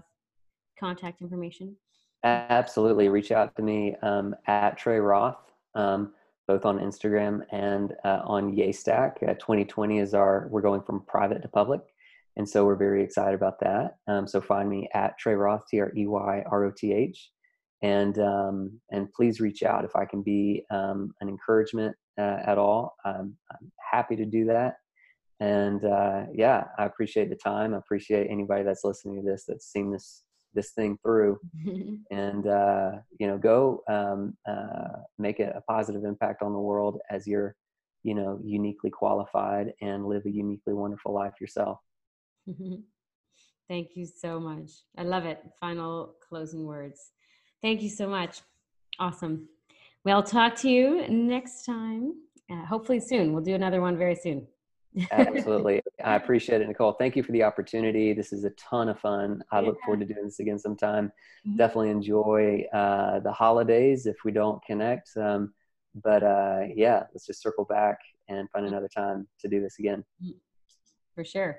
Speaker 1: contact information.
Speaker 2: Absolutely. Reach out to me um, at Trey Roth, um, both on Instagram and uh, on Yaystack. Uh, 2020 is our, we're going from private to public. And so we're very excited about that. Um, so find me at Trey Roth, T R E Y R O T H. And, um, and please reach out if I can be um, an encouragement uh, at all. I'm, I'm, happy to do that. And uh, yeah, I appreciate the time. I appreciate anybody that's listening to this that's seen this this thing through and uh, you know go um, uh, make a, a, positive impact on the world as you're you know uniquely qualified and live a uniquely wonderful life yourself
Speaker 1: thank you so much i love it final closing words thank you so much awesome well talk to you next time uh, hopefully soon we'll do another one very soon
Speaker 2: Absolutely. I appreciate it, Nicole. Thank you for the opportunity. This is a ton of fun. I look forward to doing this again sometime. Mm-hmm. Definitely enjoy uh, the holidays if we don't connect. Um, but uh, yeah, let's just circle back and find another time to do this again.
Speaker 1: For sure.